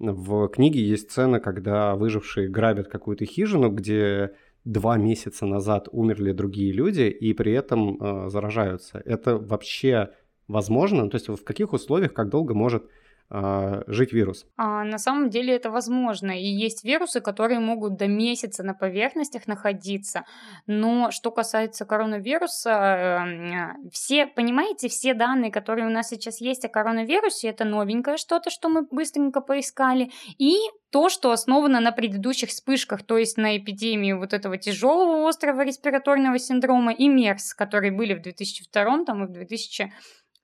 В книге есть сцена, когда выжившие грабят какую-то хижину, где два месяца назад умерли другие люди и при этом э, заражаются. Это вообще возможно? То есть в каких условиях, как долго может э, жить вирус? А, на самом деле это возможно. И есть вирусы, которые могут до месяца на поверхностях находиться. Но что касается коронавируса, э, все, понимаете, все данные, которые у нас сейчас есть о коронавирусе, это новенькое что-то, что мы быстренько поискали. И то, что основано на предыдущих вспышках, то есть на эпидемии вот этого тяжелого острого респираторного синдрома и МЕРС, которые были в 2002 там, и в 2000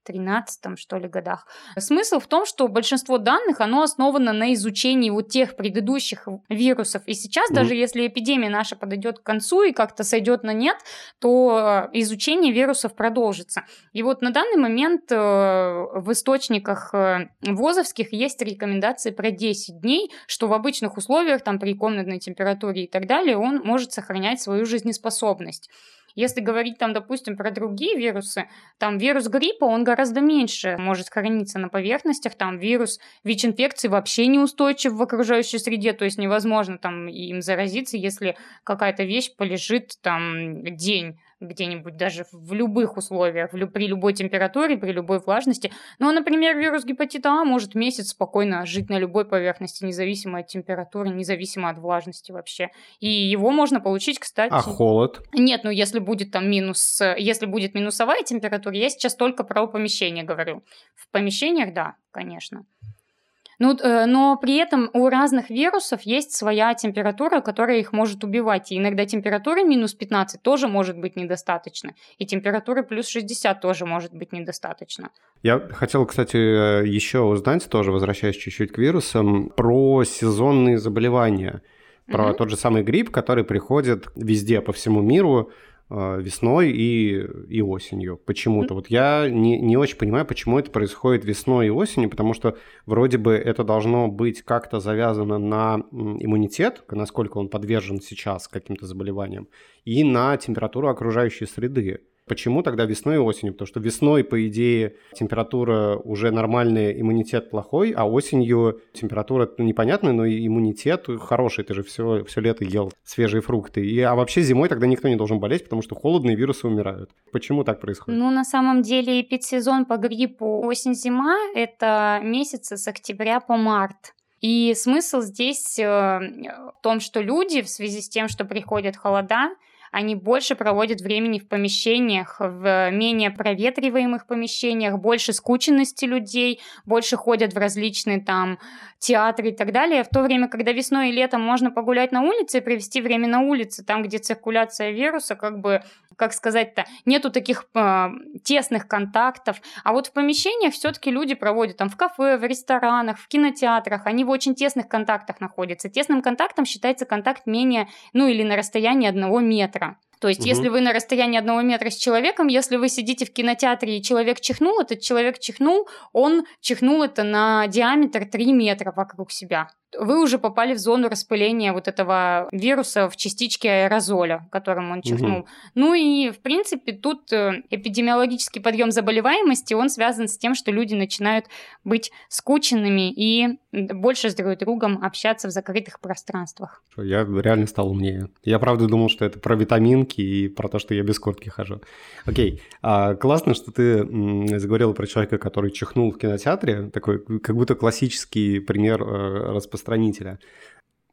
13 что ли годах. Смысл в том, что большинство данных, оно основано на изучении вот тех предыдущих вирусов. И сейчас mm даже если эпидемия наша подойдет к концу и как-то сойдет на нет, то э, изучение вирусов продолжится. И вот на данный момент э, в источниках э, ВОЗовских есть рекомендации про 10 дней, что в обычных условиях, там при комнатной температуре и так далее, он может сохранять свою жизнеспособность. Если говорить там, допустим, про другие вирусы, там вирус гриппа, он гораздо меньше может храниться на поверхностях, там вирус ВИЧ-инфекции вообще неустойчив в окружающей среде, то есть невозможно там им заразиться, если какая-то вещь полежит там день где-нибудь даже в любых условиях, в, при любой температуре, при любой влажности. Ну, например, вирус гепатита А может месяц спокойно жить на любой поверхности, независимо от температуры, независимо от влажности вообще. И его можно получить, кстати... А холод? Нет, ну если будет там минус... Если будет минусовая температура, я сейчас только про помещение говорю. В помещениях, да, конечно. Ну, э, но при этом у разных вирусов есть своя температура, которая их может убивать. И иногда температура минус 15 тоже может быть недостаточно. И температура плюс 60 тоже может быть недостаточно. Я хотел, кстати, еще узнать, тоже возвращаясь чуть-чуть к вирусам, про сезонные заболевания. Про mm-hmm. тот же самый грипп, который приходит везде по всему миру Э, весной и, и осенью почему-то. Вот я не, не очень понимаю, почему это происходит весной и осенью, потому что вроде бы это должно быть как-то завязано на иммунитет, насколько он подвержен сейчас каким-то заболеваниям, и на температуру окружающей среды. Почему тогда весной и осенью? Потому что весной, по идее, температура уже нормальная, иммунитет плохой, а осенью температура непонятная, но иммунитет хороший. Ты же все, все лето ел свежие фрукты. И, а вообще зимой тогда никто не должен болеть, потому что холодные вирусы умирают. Почему так происходит? Ну, на самом деле, эпидсезон по гриппу осень-зима – это месяцы с октября по март. И смысл здесь э, в том, что люди в связи с тем, что приходят холода, они больше проводят времени в помещениях, в менее проветриваемых помещениях, больше скученности людей, больше ходят в различные там театры и так далее. В то время, когда весной и летом можно погулять на улице и провести время на улице, там, где циркуляция вируса, как бы, как сказать-то, нету таких э, тесных контактов. А вот в помещениях все-таки люди проводят там в кафе, в ресторанах, в кинотеатрах, они в очень тесных контактах находятся. Тесным контактом считается контакт менее, ну или на расстоянии одного метра. То есть, угу. если вы на расстоянии одного метра с человеком, если вы сидите в кинотеатре и человек чихнул, этот человек чихнул, он чихнул это на диаметр 3 метра вокруг себя вы уже попали в зону распыления вот этого вируса в частичке аэрозоля, которым он чихнул. Угу. Ну и, в принципе, тут э, эпидемиологический подъем заболеваемости, он связан с тем, что люди начинают быть скученными и больше с друг другом общаться в закрытых пространствах. Я реально стал умнее. Я правда думал, что это про витаминки и про то, что я без куртки хожу. Окей, а, классно, что ты заговорил про человека, который чихнул в кинотеатре. Такой как будто классический пример э, распространения распространителя.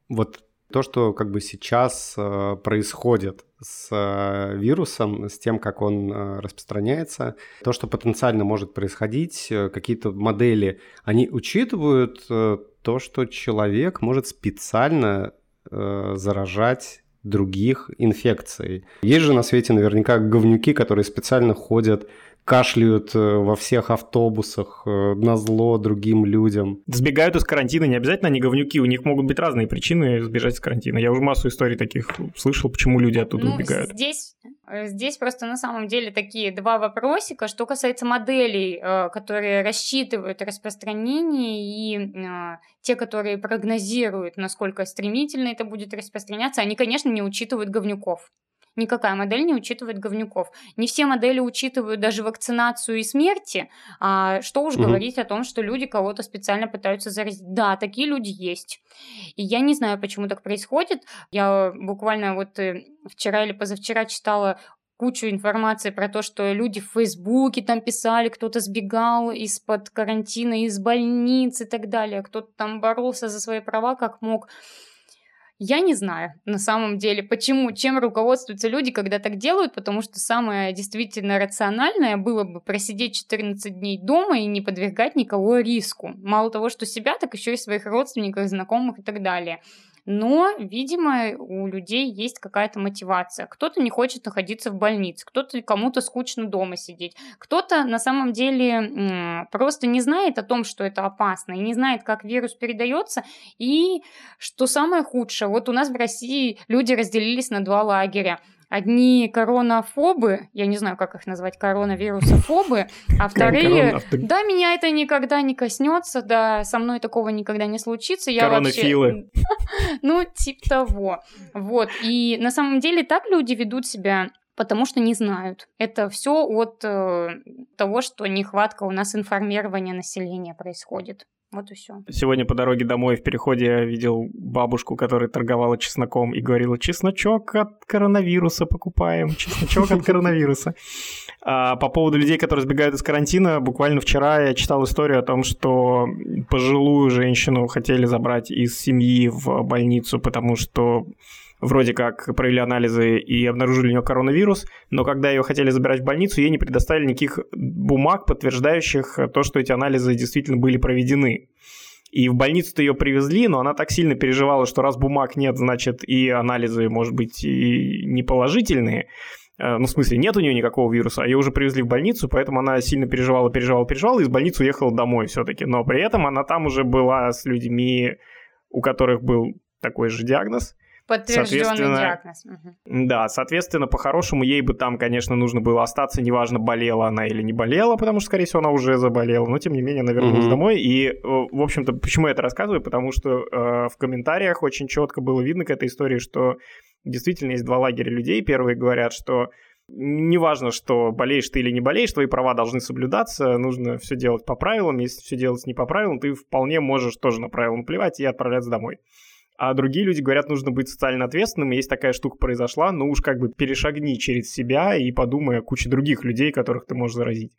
Вот то, что как бы сейчас э, происходит с э, вирусом, с тем, как он э, распространяется, то, что потенциально может происходить, какие-то модели, они учитывают то, что человек может специально заражать других инфекцией. Есть же на свете наверняка говнюки, которые специально ходят кашляют э, во всех автобусах э, на зло другим людям. Сбегают из карантина, не обязательно они говнюки, у них могут быть разные причины сбежать из карантина. Я уже массу историй таких слышал, почему люди оттуда ну, убегают. Здесь, э, здесь просто на самом деле такие два вопросика. Что касается моделей, которые рассчитывают распространение и те, которые прогнозируют, насколько стремительно это будет распространяться, они, конечно, не учитывают говнюков. Никакая модель не учитывает говнюков. Не все модели учитывают даже вакцинацию и смерти. А что уж угу. говорить о том, что люди кого-то специально пытаются заразить. Да, такие люди есть. И я не знаю, почему так происходит. Я буквально вот э, вчера или позавчера читала кучу информации про то, что люди в Фейсбуке там писали, кто-то сбегал из-под карантина, из больниц и так далее, кто-то там боролся за свои права как мог. Я не знаю, на самом деле, почему, чем руководствуются люди, когда так делают, потому что самое действительно рациональное было бы просидеть 14 дней дома и не подвергать никого риску. Мало того, что себя, так еще и своих родственников, знакомых и так далее но, видимо, у людей есть какая-то мотивация. Кто-то не хочет находиться в больнице, кто-то кому-то скучно дома сидеть, кто-то на самом деле просто не знает о том, что это опасно, и не знает, как вирус передается, и что самое худшее, вот у нас в России люди разделились на два лагеря. Одни коронафобы, я не знаю, как их назвать, коронавирусофобы, а вторые, да, меня это никогда не коснется, да, со мной такого никогда не случится. Я Вообще... Ну, типа того. Вот. И на самом деле так люди ведут себя потому что не знают. Это все от э, того, что нехватка у нас информирования населения происходит. Вот и все. Сегодня по дороге домой в переходе я видел бабушку, которая торговала чесноком и говорила, чесночок от коронавируса покупаем, чесночок от коронавируса. А по поводу людей, которые сбегают из карантина, буквально вчера я читал историю о том, что пожилую женщину хотели забрать из семьи в больницу, потому что вроде как провели анализы и обнаружили у нее коронавирус, но когда ее хотели забирать в больницу, ей не предоставили никаких бумаг, подтверждающих то, что эти анализы действительно были проведены. И в больницу-то ее привезли, но она так сильно переживала, что раз бумаг нет, значит и анализы, может быть, и неположительные. Э, ну, в смысле, нет у нее никакого вируса, а ее уже привезли в больницу, поэтому она сильно переживала, переживала, переживала, и из больницы уехала домой все-таки. Но при этом она там уже была с людьми, у которых был такой же диагноз, Подтвержденный диагноз. Да, соответственно, по-хорошему ей бы там, конечно, нужно было остаться, неважно, болела она или не болела, потому что, скорее всего, она уже заболела, но, тем не менее, она вернулась угу. домой. И, э, в общем-то, почему я это рассказываю? Потому что э, в комментариях очень четко было видно к этой истории, что действительно есть два лагеря людей. Первые говорят, что неважно, что болеешь ты или не болеешь, твои права должны соблюдаться, нужно все делать по правилам. Если все делать не по правилам, ты вполне можешь тоже на правила наплевать и отправляться домой. А другие люди говорят, нужно быть социально ответственным, есть такая штука произошла, ну уж как бы перешагни через себя и подумай о куче других людей, которых ты можешь заразить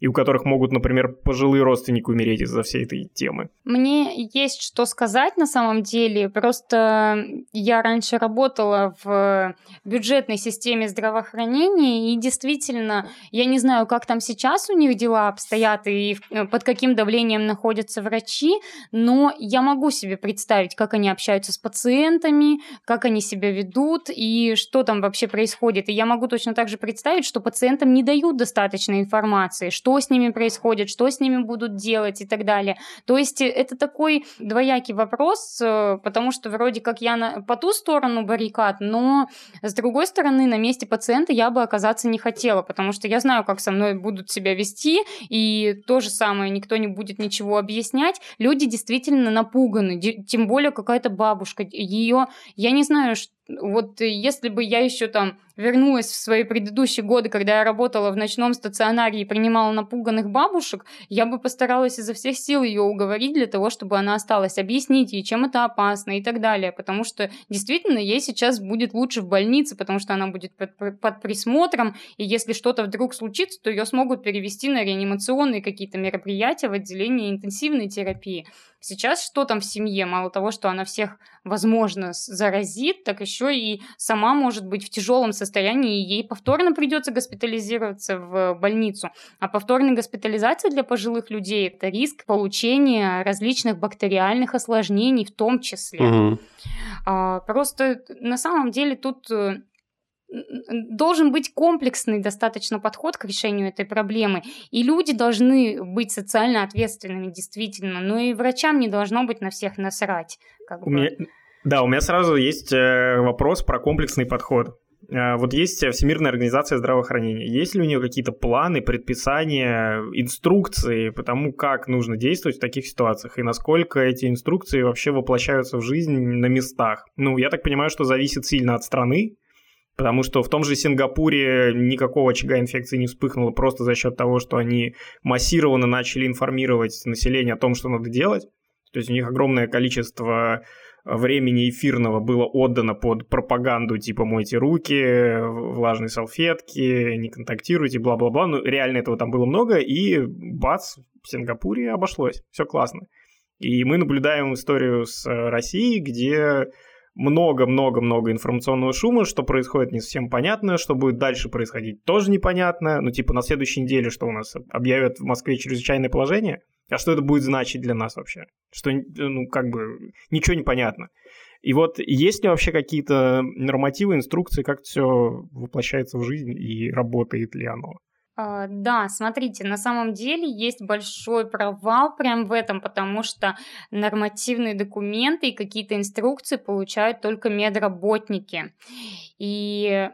и у которых могут, например, пожилые родственники умереть из-за всей этой темы. Мне есть что сказать на самом деле. Просто я раньше работала в бюджетной системе здравоохранения, и действительно, я не знаю, как там сейчас у них дела обстоят и э, под каким давлением находятся врачи, но я могу себе представить, как они общаются с пациентами, как они себя ведут и что там вообще происходит. И я могу точно так же представить, что пациентам не дают достаточно информации, что что с ними происходит, что с ними будут делать и так далее. То есть э, это такой двоякий вопрос, э, потому что вроде как я на, по ту сторону баррикад, но с другой стороны на месте пациента я бы оказаться не хотела, потому что я знаю, как со мной будут себя вести, и то же самое, никто не будет ничего объяснять. Люди действительно напуганы, тем более какая-то бабушка, ее, я не знаю, что вот если бы я еще там вернулась в свои предыдущие годы, когда я работала в ночном стационаре и принимала напуганных бабушек, я бы постаралась изо всех сил ее уговорить для того, чтобы она осталась, объяснить ей, чем это опасно и так далее, потому что действительно ей сейчас будет лучше в больнице, потому что она будет под, под присмотром, и если что-то вдруг случится, то ее смогут перевести на реанимационные какие-то мероприятия в отделение интенсивной терапии. Сейчас что там в семье? Мало того, что она всех, возможно, заразит, так еще и сама может быть в тяжелом состоянии, и ей повторно придется госпитализироваться в больницу. А повторная госпитализация для пожилых людей – это риск получения различных бактериальных осложнений в том числе. Угу. А, просто на самом деле тут э, должен быть комплексный достаточно подход к решению этой проблемы. И люди должны быть социально ответственными, действительно. Но и врачам не должно быть на всех насрать. Как у бы. меня, да, у меня сразу есть э, вопрос про комплексный подход. Э, вот есть Всемирная организация здравоохранения. Есть ли у нее какие-то планы, предписания, инструкции по тому, как нужно действовать в таких ситуациях и насколько эти инструкции вообще воплощаются в жизнь на местах? Ну, я так понимаю, что зависит сильно от страны, Потому что в том же Сингапуре никакого очага инфекции не вспыхнуло просто за счет того, что они массированно начали информировать население о том, что надо делать. То есть у них огромное количество времени эфирного было отдано под пропаганду типа «мойте руки», «влажные салфетки», «не контактируйте», бла-бла-бла. Ну, реально этого там было много, и бац, в Сингапуре обошлось. Все классно. И мы наблюдаем историю с Россией, где много-много-много информационного шума, что происходит не совсем понятно, что будет дальше происходить тоже непонятно. Ну, типа, на следующей неделе что у нас? Объявят в Москве чрезвычайное положение? А что это будет значить для нас вообще? Что, ну, как бы, ничего не понятно. И вот есть ли вообще какие-то нормативы, инструкции, как все воплощается в жизнь и работает ли оно? А, да, смотрите, на самом деле есть большой провал прям в этом, потому что нормативные документы и какие-то инструкции получают только медработники. И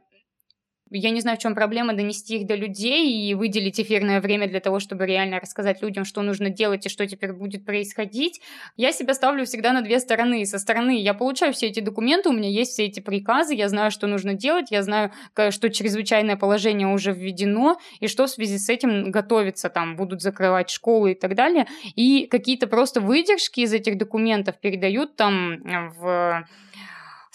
Я не знаю, в чем проблема донести их до людей и выделить эфирное время для того, чтобы реально рассказать людям, что нужно делать и что теперь будет происходить. Я себя ставлю всегда на две стороны. Со стороны я получаю все эти документы, у меня есть все эти приказы, я знаю, что нужно делать, я знаю, что чрезвычайное положение уже введено, и что в связи с этим готовится, там, будут закрывать школы и так далее. И какие-то просто выдержки из этих документов передают там в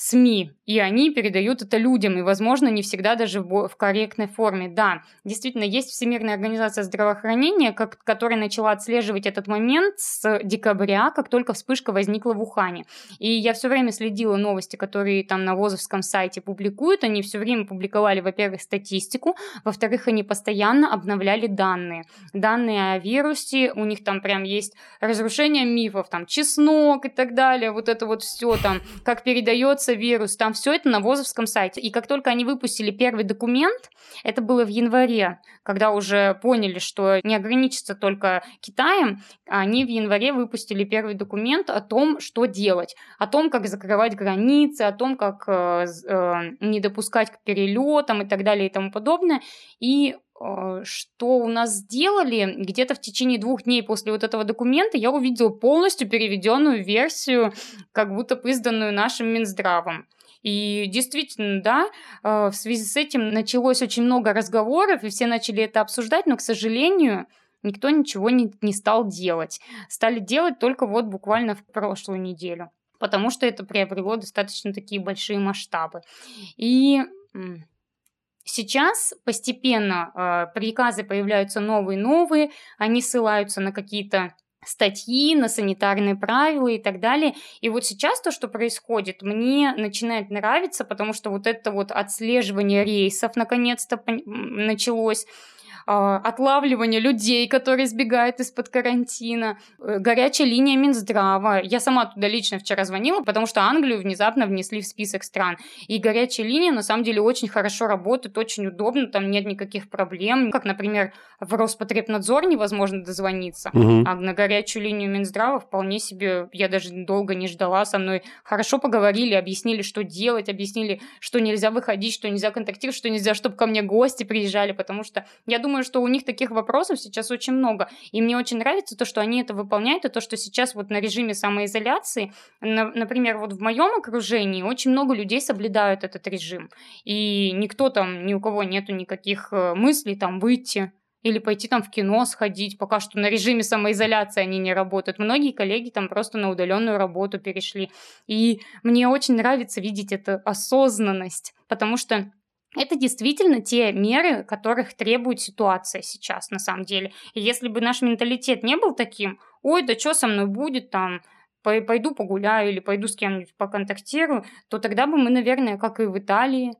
СМИ, и они передают это людям, и, возможно, не всегда даже в, корректной форме. Да, действительно, есть Всемирная организация здравоохранения, как, которая начала отслеживать этот момент с декабря, как только вспышка возникла в Ухане. И я все время следила новости, которые там на ВОЗовском сайте публикуют. Они все время публиковали, во-первых, статистику, во-вторых, они постоянно обновляли данные. Данные о вирусе, у них там прям есть разрушение мифов, там чеснок и так далее, вот это вот все там, как передается вирус, там все это на ВОЗовском сайте. И как только они выпустили первый документ, это было в январе, когда уже поняли, что не ограничится только Китаем, они в январе выпустили первый документ о том, что делать, о том, как закрывать границы, о том, как э, э, не допускать к перелетам и так далее и тому подобное. И э, что у нас сделали, где-то в течение двух дней после вот этого документа я увидела полностью переведенную версию, как будто бы изданную нашим Минздравом. И действительно, да, э, в связи с этим началось очень много разговоров, и все начали это обсуждать, но, к сожалению, никто ничего не, не стал делать. Стали делать только вот буквально в прошлую неделю, потому что это приобрело достаточно такие большие масштабы. И Сейчас постепенно э, приказы появляются новые-новые, они ссылаются на какие-то статьи, на санитарные правила и так далее. И вот сейчас то, что происходит, мне начинает нравиться, потому что вот это вот отслеживание рейсов наконец-то началось. А, отлавливание людей, которые сбегают из-под карантина, э, горячая линия Минздрава. Я сама туда лично вчера звонила, потому что Англию внезапно внесли в список стран. И горячая линия на самом деле очень хорошо работает, очень удобно, там нет никаких проблем. Как, например, в Роспотребнадзор невозможно дозвониться, угу. а на горячую линию Минздрава вполне себе, я даже долго не ждала, со мной хорошо поговорили, объяснили, что делать, объяснили, что нельзя выходить, что нельзя контактировать, что нельзя, чтобы ко мне гости приезжали, потому что я думаю, думаю, что у них таких вопросов сейчас очень много. И мне очень нравится то, что они это выполняют, и то, что сейчас вот на режиме самоизоляции, на, например, вот в моем окружении очень много людей соблюдают этот режим. И никто там, ни у кого нету никаких э, мыслей там выйти или пойти там в кино сходить, пока что на режиме самоизоляции они не работают. Многие коллеги там просто на удаленную работу перешли. И мне очень нравится видеть эту осознанность, потому что это действительно те меры, которых требует ситуация сейчас, на самом деле. И если бы наш менталитет не был таким, ой, да что со мной будет там, пойду погуляю или пойду с кем-нибудь поконтактирую, то тогда бы мы, наверное, как и в Италии,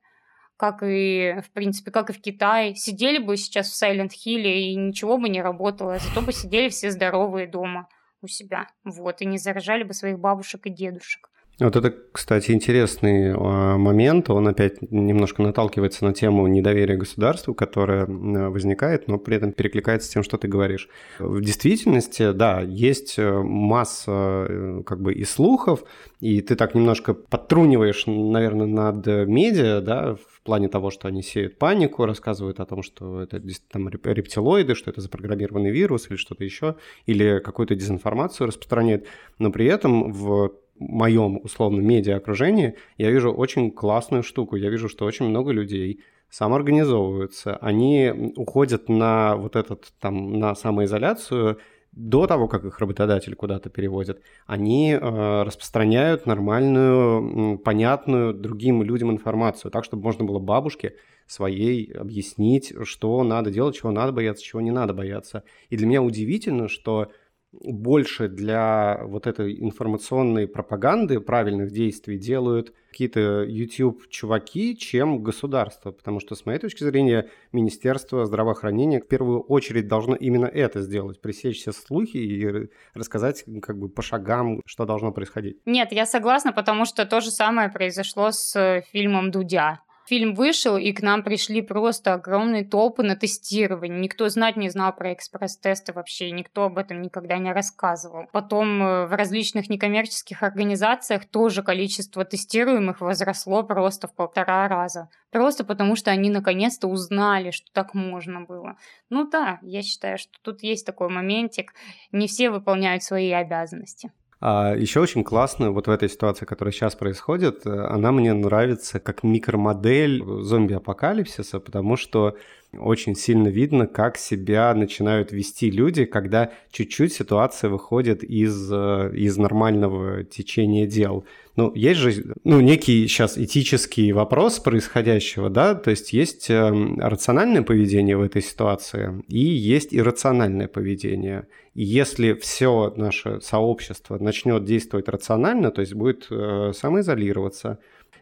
как и, в принципе, как и в Китае, сидели бы сейчас в Сайленд Хилле и ничего бы не работало, зато бы сидели все здоровые дома у себя, вот, и не заражали бы своих бабушек и дедушек. Вот это, кстати, интересный а, момент. Он опять немножко наталкивается на тему недоверия государству, которое возникает, но при этом перекликается с тем, что ты говоришь. В действительности, да, есть э, масса э, как бы и слухов, и ты так немножко подтруниваешь, наверное, над медиа, да, в плане того, что они сеют панику, рассказывают о том, что это там рептилоиды, что это запрограммированный вирус или что-то еще, или какую-то дезинформацию распространяют, но при этом в моем, условно, медиа-окружении я вижу очень классную штуку. Я вижу, что очень много людей самоорганизовываются, они уходят на вот этот, там, на самоизоляцию до того, как их работодатель куда-то переводит, они э, распространяют нормальную, понятную другим людям информацию, так, чтобы можно было бабушке своей объяснить, что надо делать, чего надо бояться, чего не надо бояться. И для меня удивительно, что больше для вот этой информационной пропаганды правильных действий делают какие-то YouTube-чуваки, чем государство. Потому что, с моей точки зрения, Министерство здравоохранения в первую очередь должно именно это сделать, пресечь все слухи и рассказать как бы по шагам, что должно происходить. Нет, я согласна, потому что то же самое произошло с фильмом «Дудя». Фильм вышел, и к нам пришли просто огромные толпы на тестирование. Никто знать не знал про экспресс-тесты вообще, никто об этом никогда не рассказывал. Потом э, в различных некоммерческих организациях тоже количество тестируемых возросло просто в полтора раза. Просто потому, что они наконец-то узнали, что так можно было. Ну да, я считаю, что тут есть такой моментик. Не все выполняют свои обязанности. А еще очень классно вот в этой ситуации, которая сейчас происходит, э, она мне нравится как микромодель зомби-апокалипсиса, потому что очень сильно видно, как себя начинают вести люди, когда чуть-чуть ситуация выходит из, э, из нормального течения дел. Ну, есть же ну, некий сейчас этический вопрос происходящего, да, то есть есть э, рациональное поведение в этой ситуации и есть иррациональное поведение. И если все наше сообщество начнет действовать рационально, то есть будет э, самоизолироваться,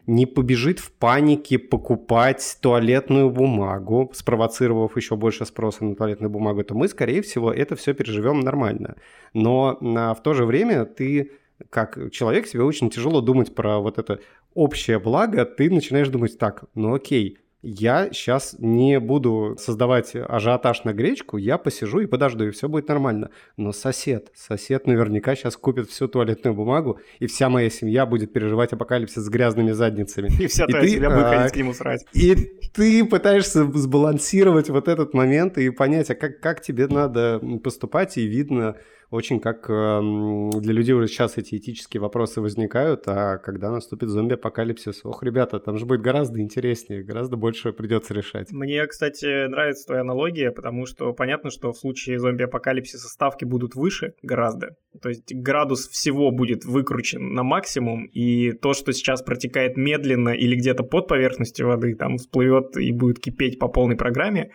не побежит в панике покупать туалетную бумагу, спровоцировав еще больше спроса на туалетную бумагу, то мы, скорее всего, это все переживем нормально. Но а, в то же время ты как человек себе очень тяжело думать про вот это общее благо, ты начинаешь думать так, ну окей, я сейчас не буду создавать ажиотаж на гречку, я посижу и подожду, и все будет нормально. Но сосед, сосед наверняка сейчас купит всю туалетную бумагу, и вся моя семья будет переживать апокалипсис с грязными задницами. И вся твоя семья будет ходить к нему срать. И ты пытаешься сбалансировать вот этот момент и понять, а как, как тебе надо поступать, и видно, очень как эм, для людей уже сейчас эти этические вопросы возникают, а когда наступит зомби-апокалипсис, ох, ребята, там же будет гораздо интереснее, гораздо больше придется решать. Мне, кстати, нравится твоя аналогия, потому что понятно, что в случае зомби-апокалипсиса ставки будут выше гораздо. То есть градус всего будет выкручен на максимум, и то, что сейчас протекает медленно или где-то под поверхностью воды, там всплывет и будет кипеть по полной программе.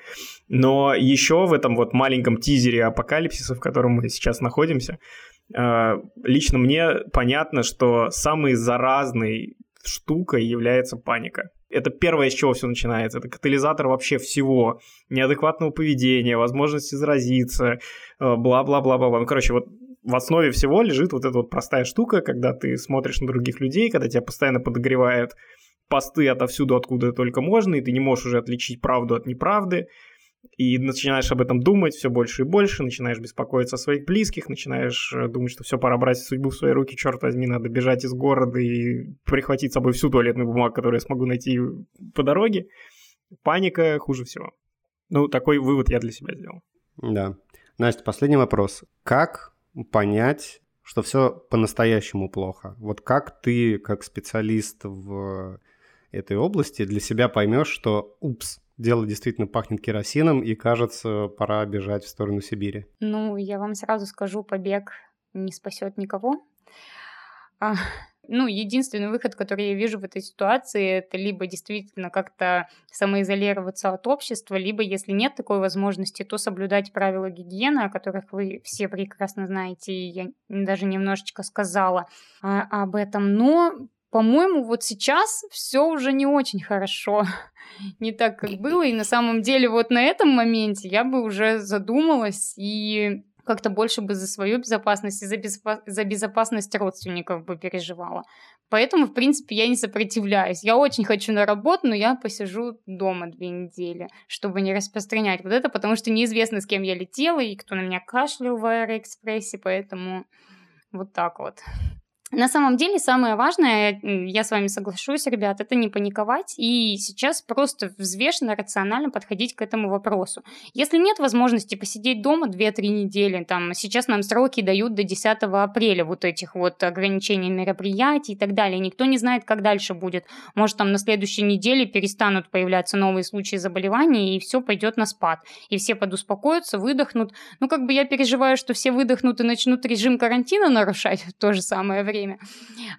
Но еще в этом вот маленьком тизере апокалипсиса, в котором мы сейчас находимся, э, лично мне понятно, что самой заразной штукой является паника. Это первое, с чего все начинается. Это катализатор вообще всего. Неадекватного поведения, возможности заразиться, э, бла-бла-бла-бла. Ну, короче, вот в основе всего лежит вот эта вот простая штука, когда ты смотришь на других людей, когда тебя постоянно подогревают посты отовсюду, откуда только можно, и ты не можешь уже отличить правду от неправды и начинаешь об этом думать все больше и больше, начинаешь беспокоиться о своих близких, начинаешь э, думать, что все, пора брать судьбу в свои руки, черт возьми, надо бежать из города и прихватить с собой всю туалетную бумагу, которую я смогу найти по дороге. Паника хуже всего. Ну, такой вывод я для себя сделал. Да. Настя, последний вопрос. Как понять, что все по-настоящему плохо? Вот как ты, как специалист в этой области, для себя поймешь, что, упс, дело действительно пахнет керосином, и кажется, пора бежать в сторону Сибири? Ну, я вам сразу скажу, побег не спасет никого. А, ну, единственный выход, который я вижу в этой ситуации, это либо действительно как-то самоизолироваться от общества, либо, если нет такой возможности, то соблюдать правила гигиены, о которых вы все прекрасно знаете, и я даже немножечко сказала а, об этом. Но по-моему, вот сейчас все уже не очень хорошо, не так, как было. И на самом деле вот на этом моменте я бы уже задумалась и как-то больше бы за свою безопасность и за, безопа- за безопасность родственников бы переживала. Поэтому, в принципе, я не сопротивляюсь. Я очень хочу на работу, но я посижу дома две недели, чтобы не распространять вот это, потому что неизвестно, с кем я летела и кто на меня кашлял в Аэроэкспрессе, поэтому вот так вот. На самом деле самое важное, я с вами соглашусь, ребят, это не паниковать и сейчас просто взвешенно, рационально подходить к этому вопросу. Если нет возможности посидеть дома 2-3 недели, там сейчас нам сроки дают до 10 апреля вот этих вот ограничений мероприятий и так далее, никто не знает, как дальше будет. Может там на следующей неделе перестанут появляться новые случаи заболеваний и все пойдет на спад. И все подуспокоятся, выдохнут. Ну как бы я переживаю, что все выдохнут и начнут режим карантина нарушать в то же самое время время.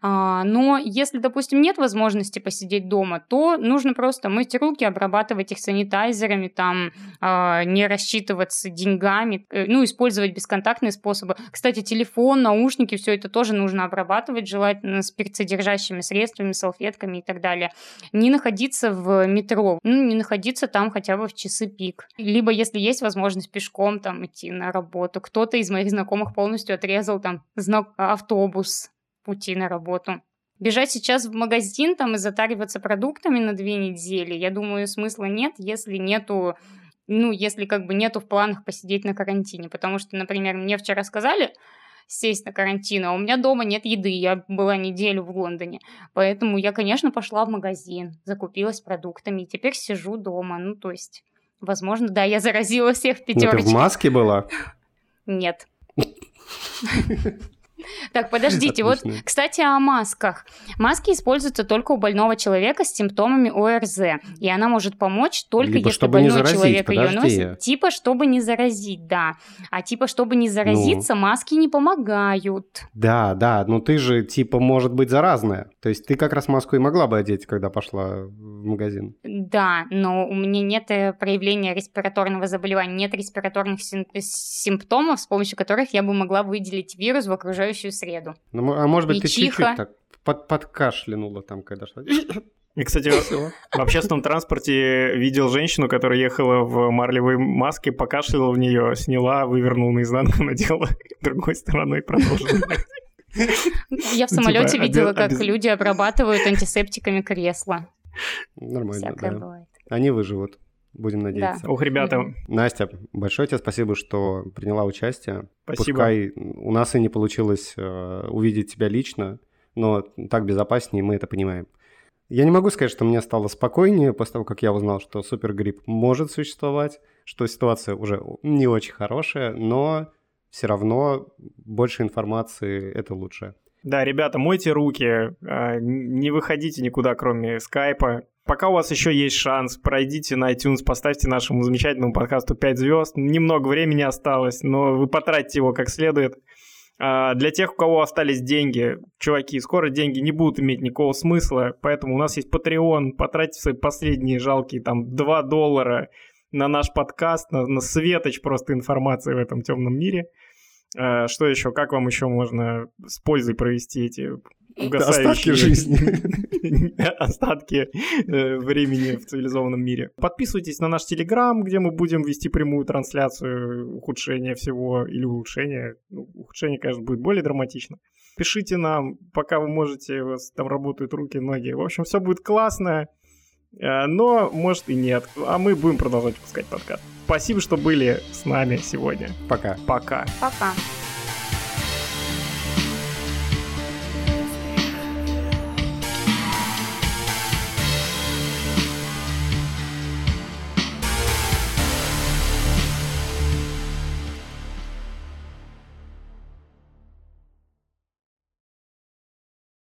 А, но если, допустим, нет возможности посидеть дома, то нужно просто мыть руки, обрабатывать их санитайзерами, там, а, не рассчитываться деньгами, э, ну, использовать бесконтактные способы. Кстати, телефон, наушники, все это тоже нужно обрабатывать, желательно спиртсодержащими средствами, салфетками и так далее. Не находиться в метро, ну, не находиться там хотя бы в часы пик. Либо, если есть возможность пешком там идти на работу. Кто-то из моих знакомых полностью отрезал там знак автобус, пути на работу. бежать сейчас в магазин там и затариваться продуктами на две недели, я думаю, смысла нет, если нету ну, если как бы нету в планах посидеть на карантине. Потому что, например, мне вчера сказали, сесть на карантин, а у меня дома нет еды, я была неделю в Лондоне. Поэтому я, конечно, пошла в магазин, закупилась продуктами, и теперь сижу дома. Ну, то есть, возможно, да, я заразила всех в пятерочке. Ну, ты в маске была? Нет. Так, подождите, Отлично. вот, кстати, о масках. Маски используются только у больного человека с симптомами ОРЗ, и она может помочь только Либо если больной заразить, человек ее носит. Типа, чтобы не заразить, да. А типа, чтобы не заразиться, ну. маски не помогают. Да, да, но ты же, типа, может быть заразная. То есть ты как раз маску и могла бы одеть, когда пошла в магазин. Да, но у меня нет э, проявления респираторного заболевания, нет респираторных симптомов, с помощью которых я бы могла выделить вирус в окружающем следующую среду. Ну, а может быть, и ты чуть-чуть так под, подкашлянула там, когда шла. И, кстати, в общественном транспорте видел женщину, которая ехала в марлевой маске, покашляла в нее, сняла, вывернула наизнанку, надела другой стороной и продолжила. Я в ну, самолете типа, видела, как люди обрабатывают антисептиками кресла. Нормально, Всякое да. Бывает. Они выживут. Будем надеяться. Да. Ох, ребята. Настя, большое тебе спасибо, что приняла участие. Спасибо. Пускай у нас и не получилось э, увидеть тебя лично, но так безопаснее, мы это понимаем. Я не могу сказать, что мне стало спокойнее после того, как я узнал, что супергрипп может существовать, что ситуация уже не очень хорошая, но все равно больше информации — это лучше. Да, ребята, мойте руки, а, не выходите никуда, кроме скайпа, Пока у вас еще есть шанс, пройдите на iTunes, поставьте нашему замечательному подкасту 5 звезд. Немного времени осталось, но вы потратите его как следует. А для тех, у кого остались деньги, чуваки, скоро деньги не будут иметь никакого смысла, поэтому у нас есть Patreon, потратьте свои последние жалкие там 2 доллара на наш подкаст, на, на светоч просто информации в этом темном мире. А, что еще? Как вам еще можно с пользой провести эти Остатки жизни. Остатки э, времени в цивилизованном мире. Подписывайтесь на наш Телеграм, где мы будем вести прямую трансляцию ухудшения всего или улучшения. Ну, ухудшение, конечно, будет более драматично. Пишите нам, пока вы можете, у вас там работают руки, ноги. В общем, все будет классно, э, но может и нет. А мы будем продолжать выпускать подкаст. Спасибо, что были с нами сегодня. Пока. Пока. Пока.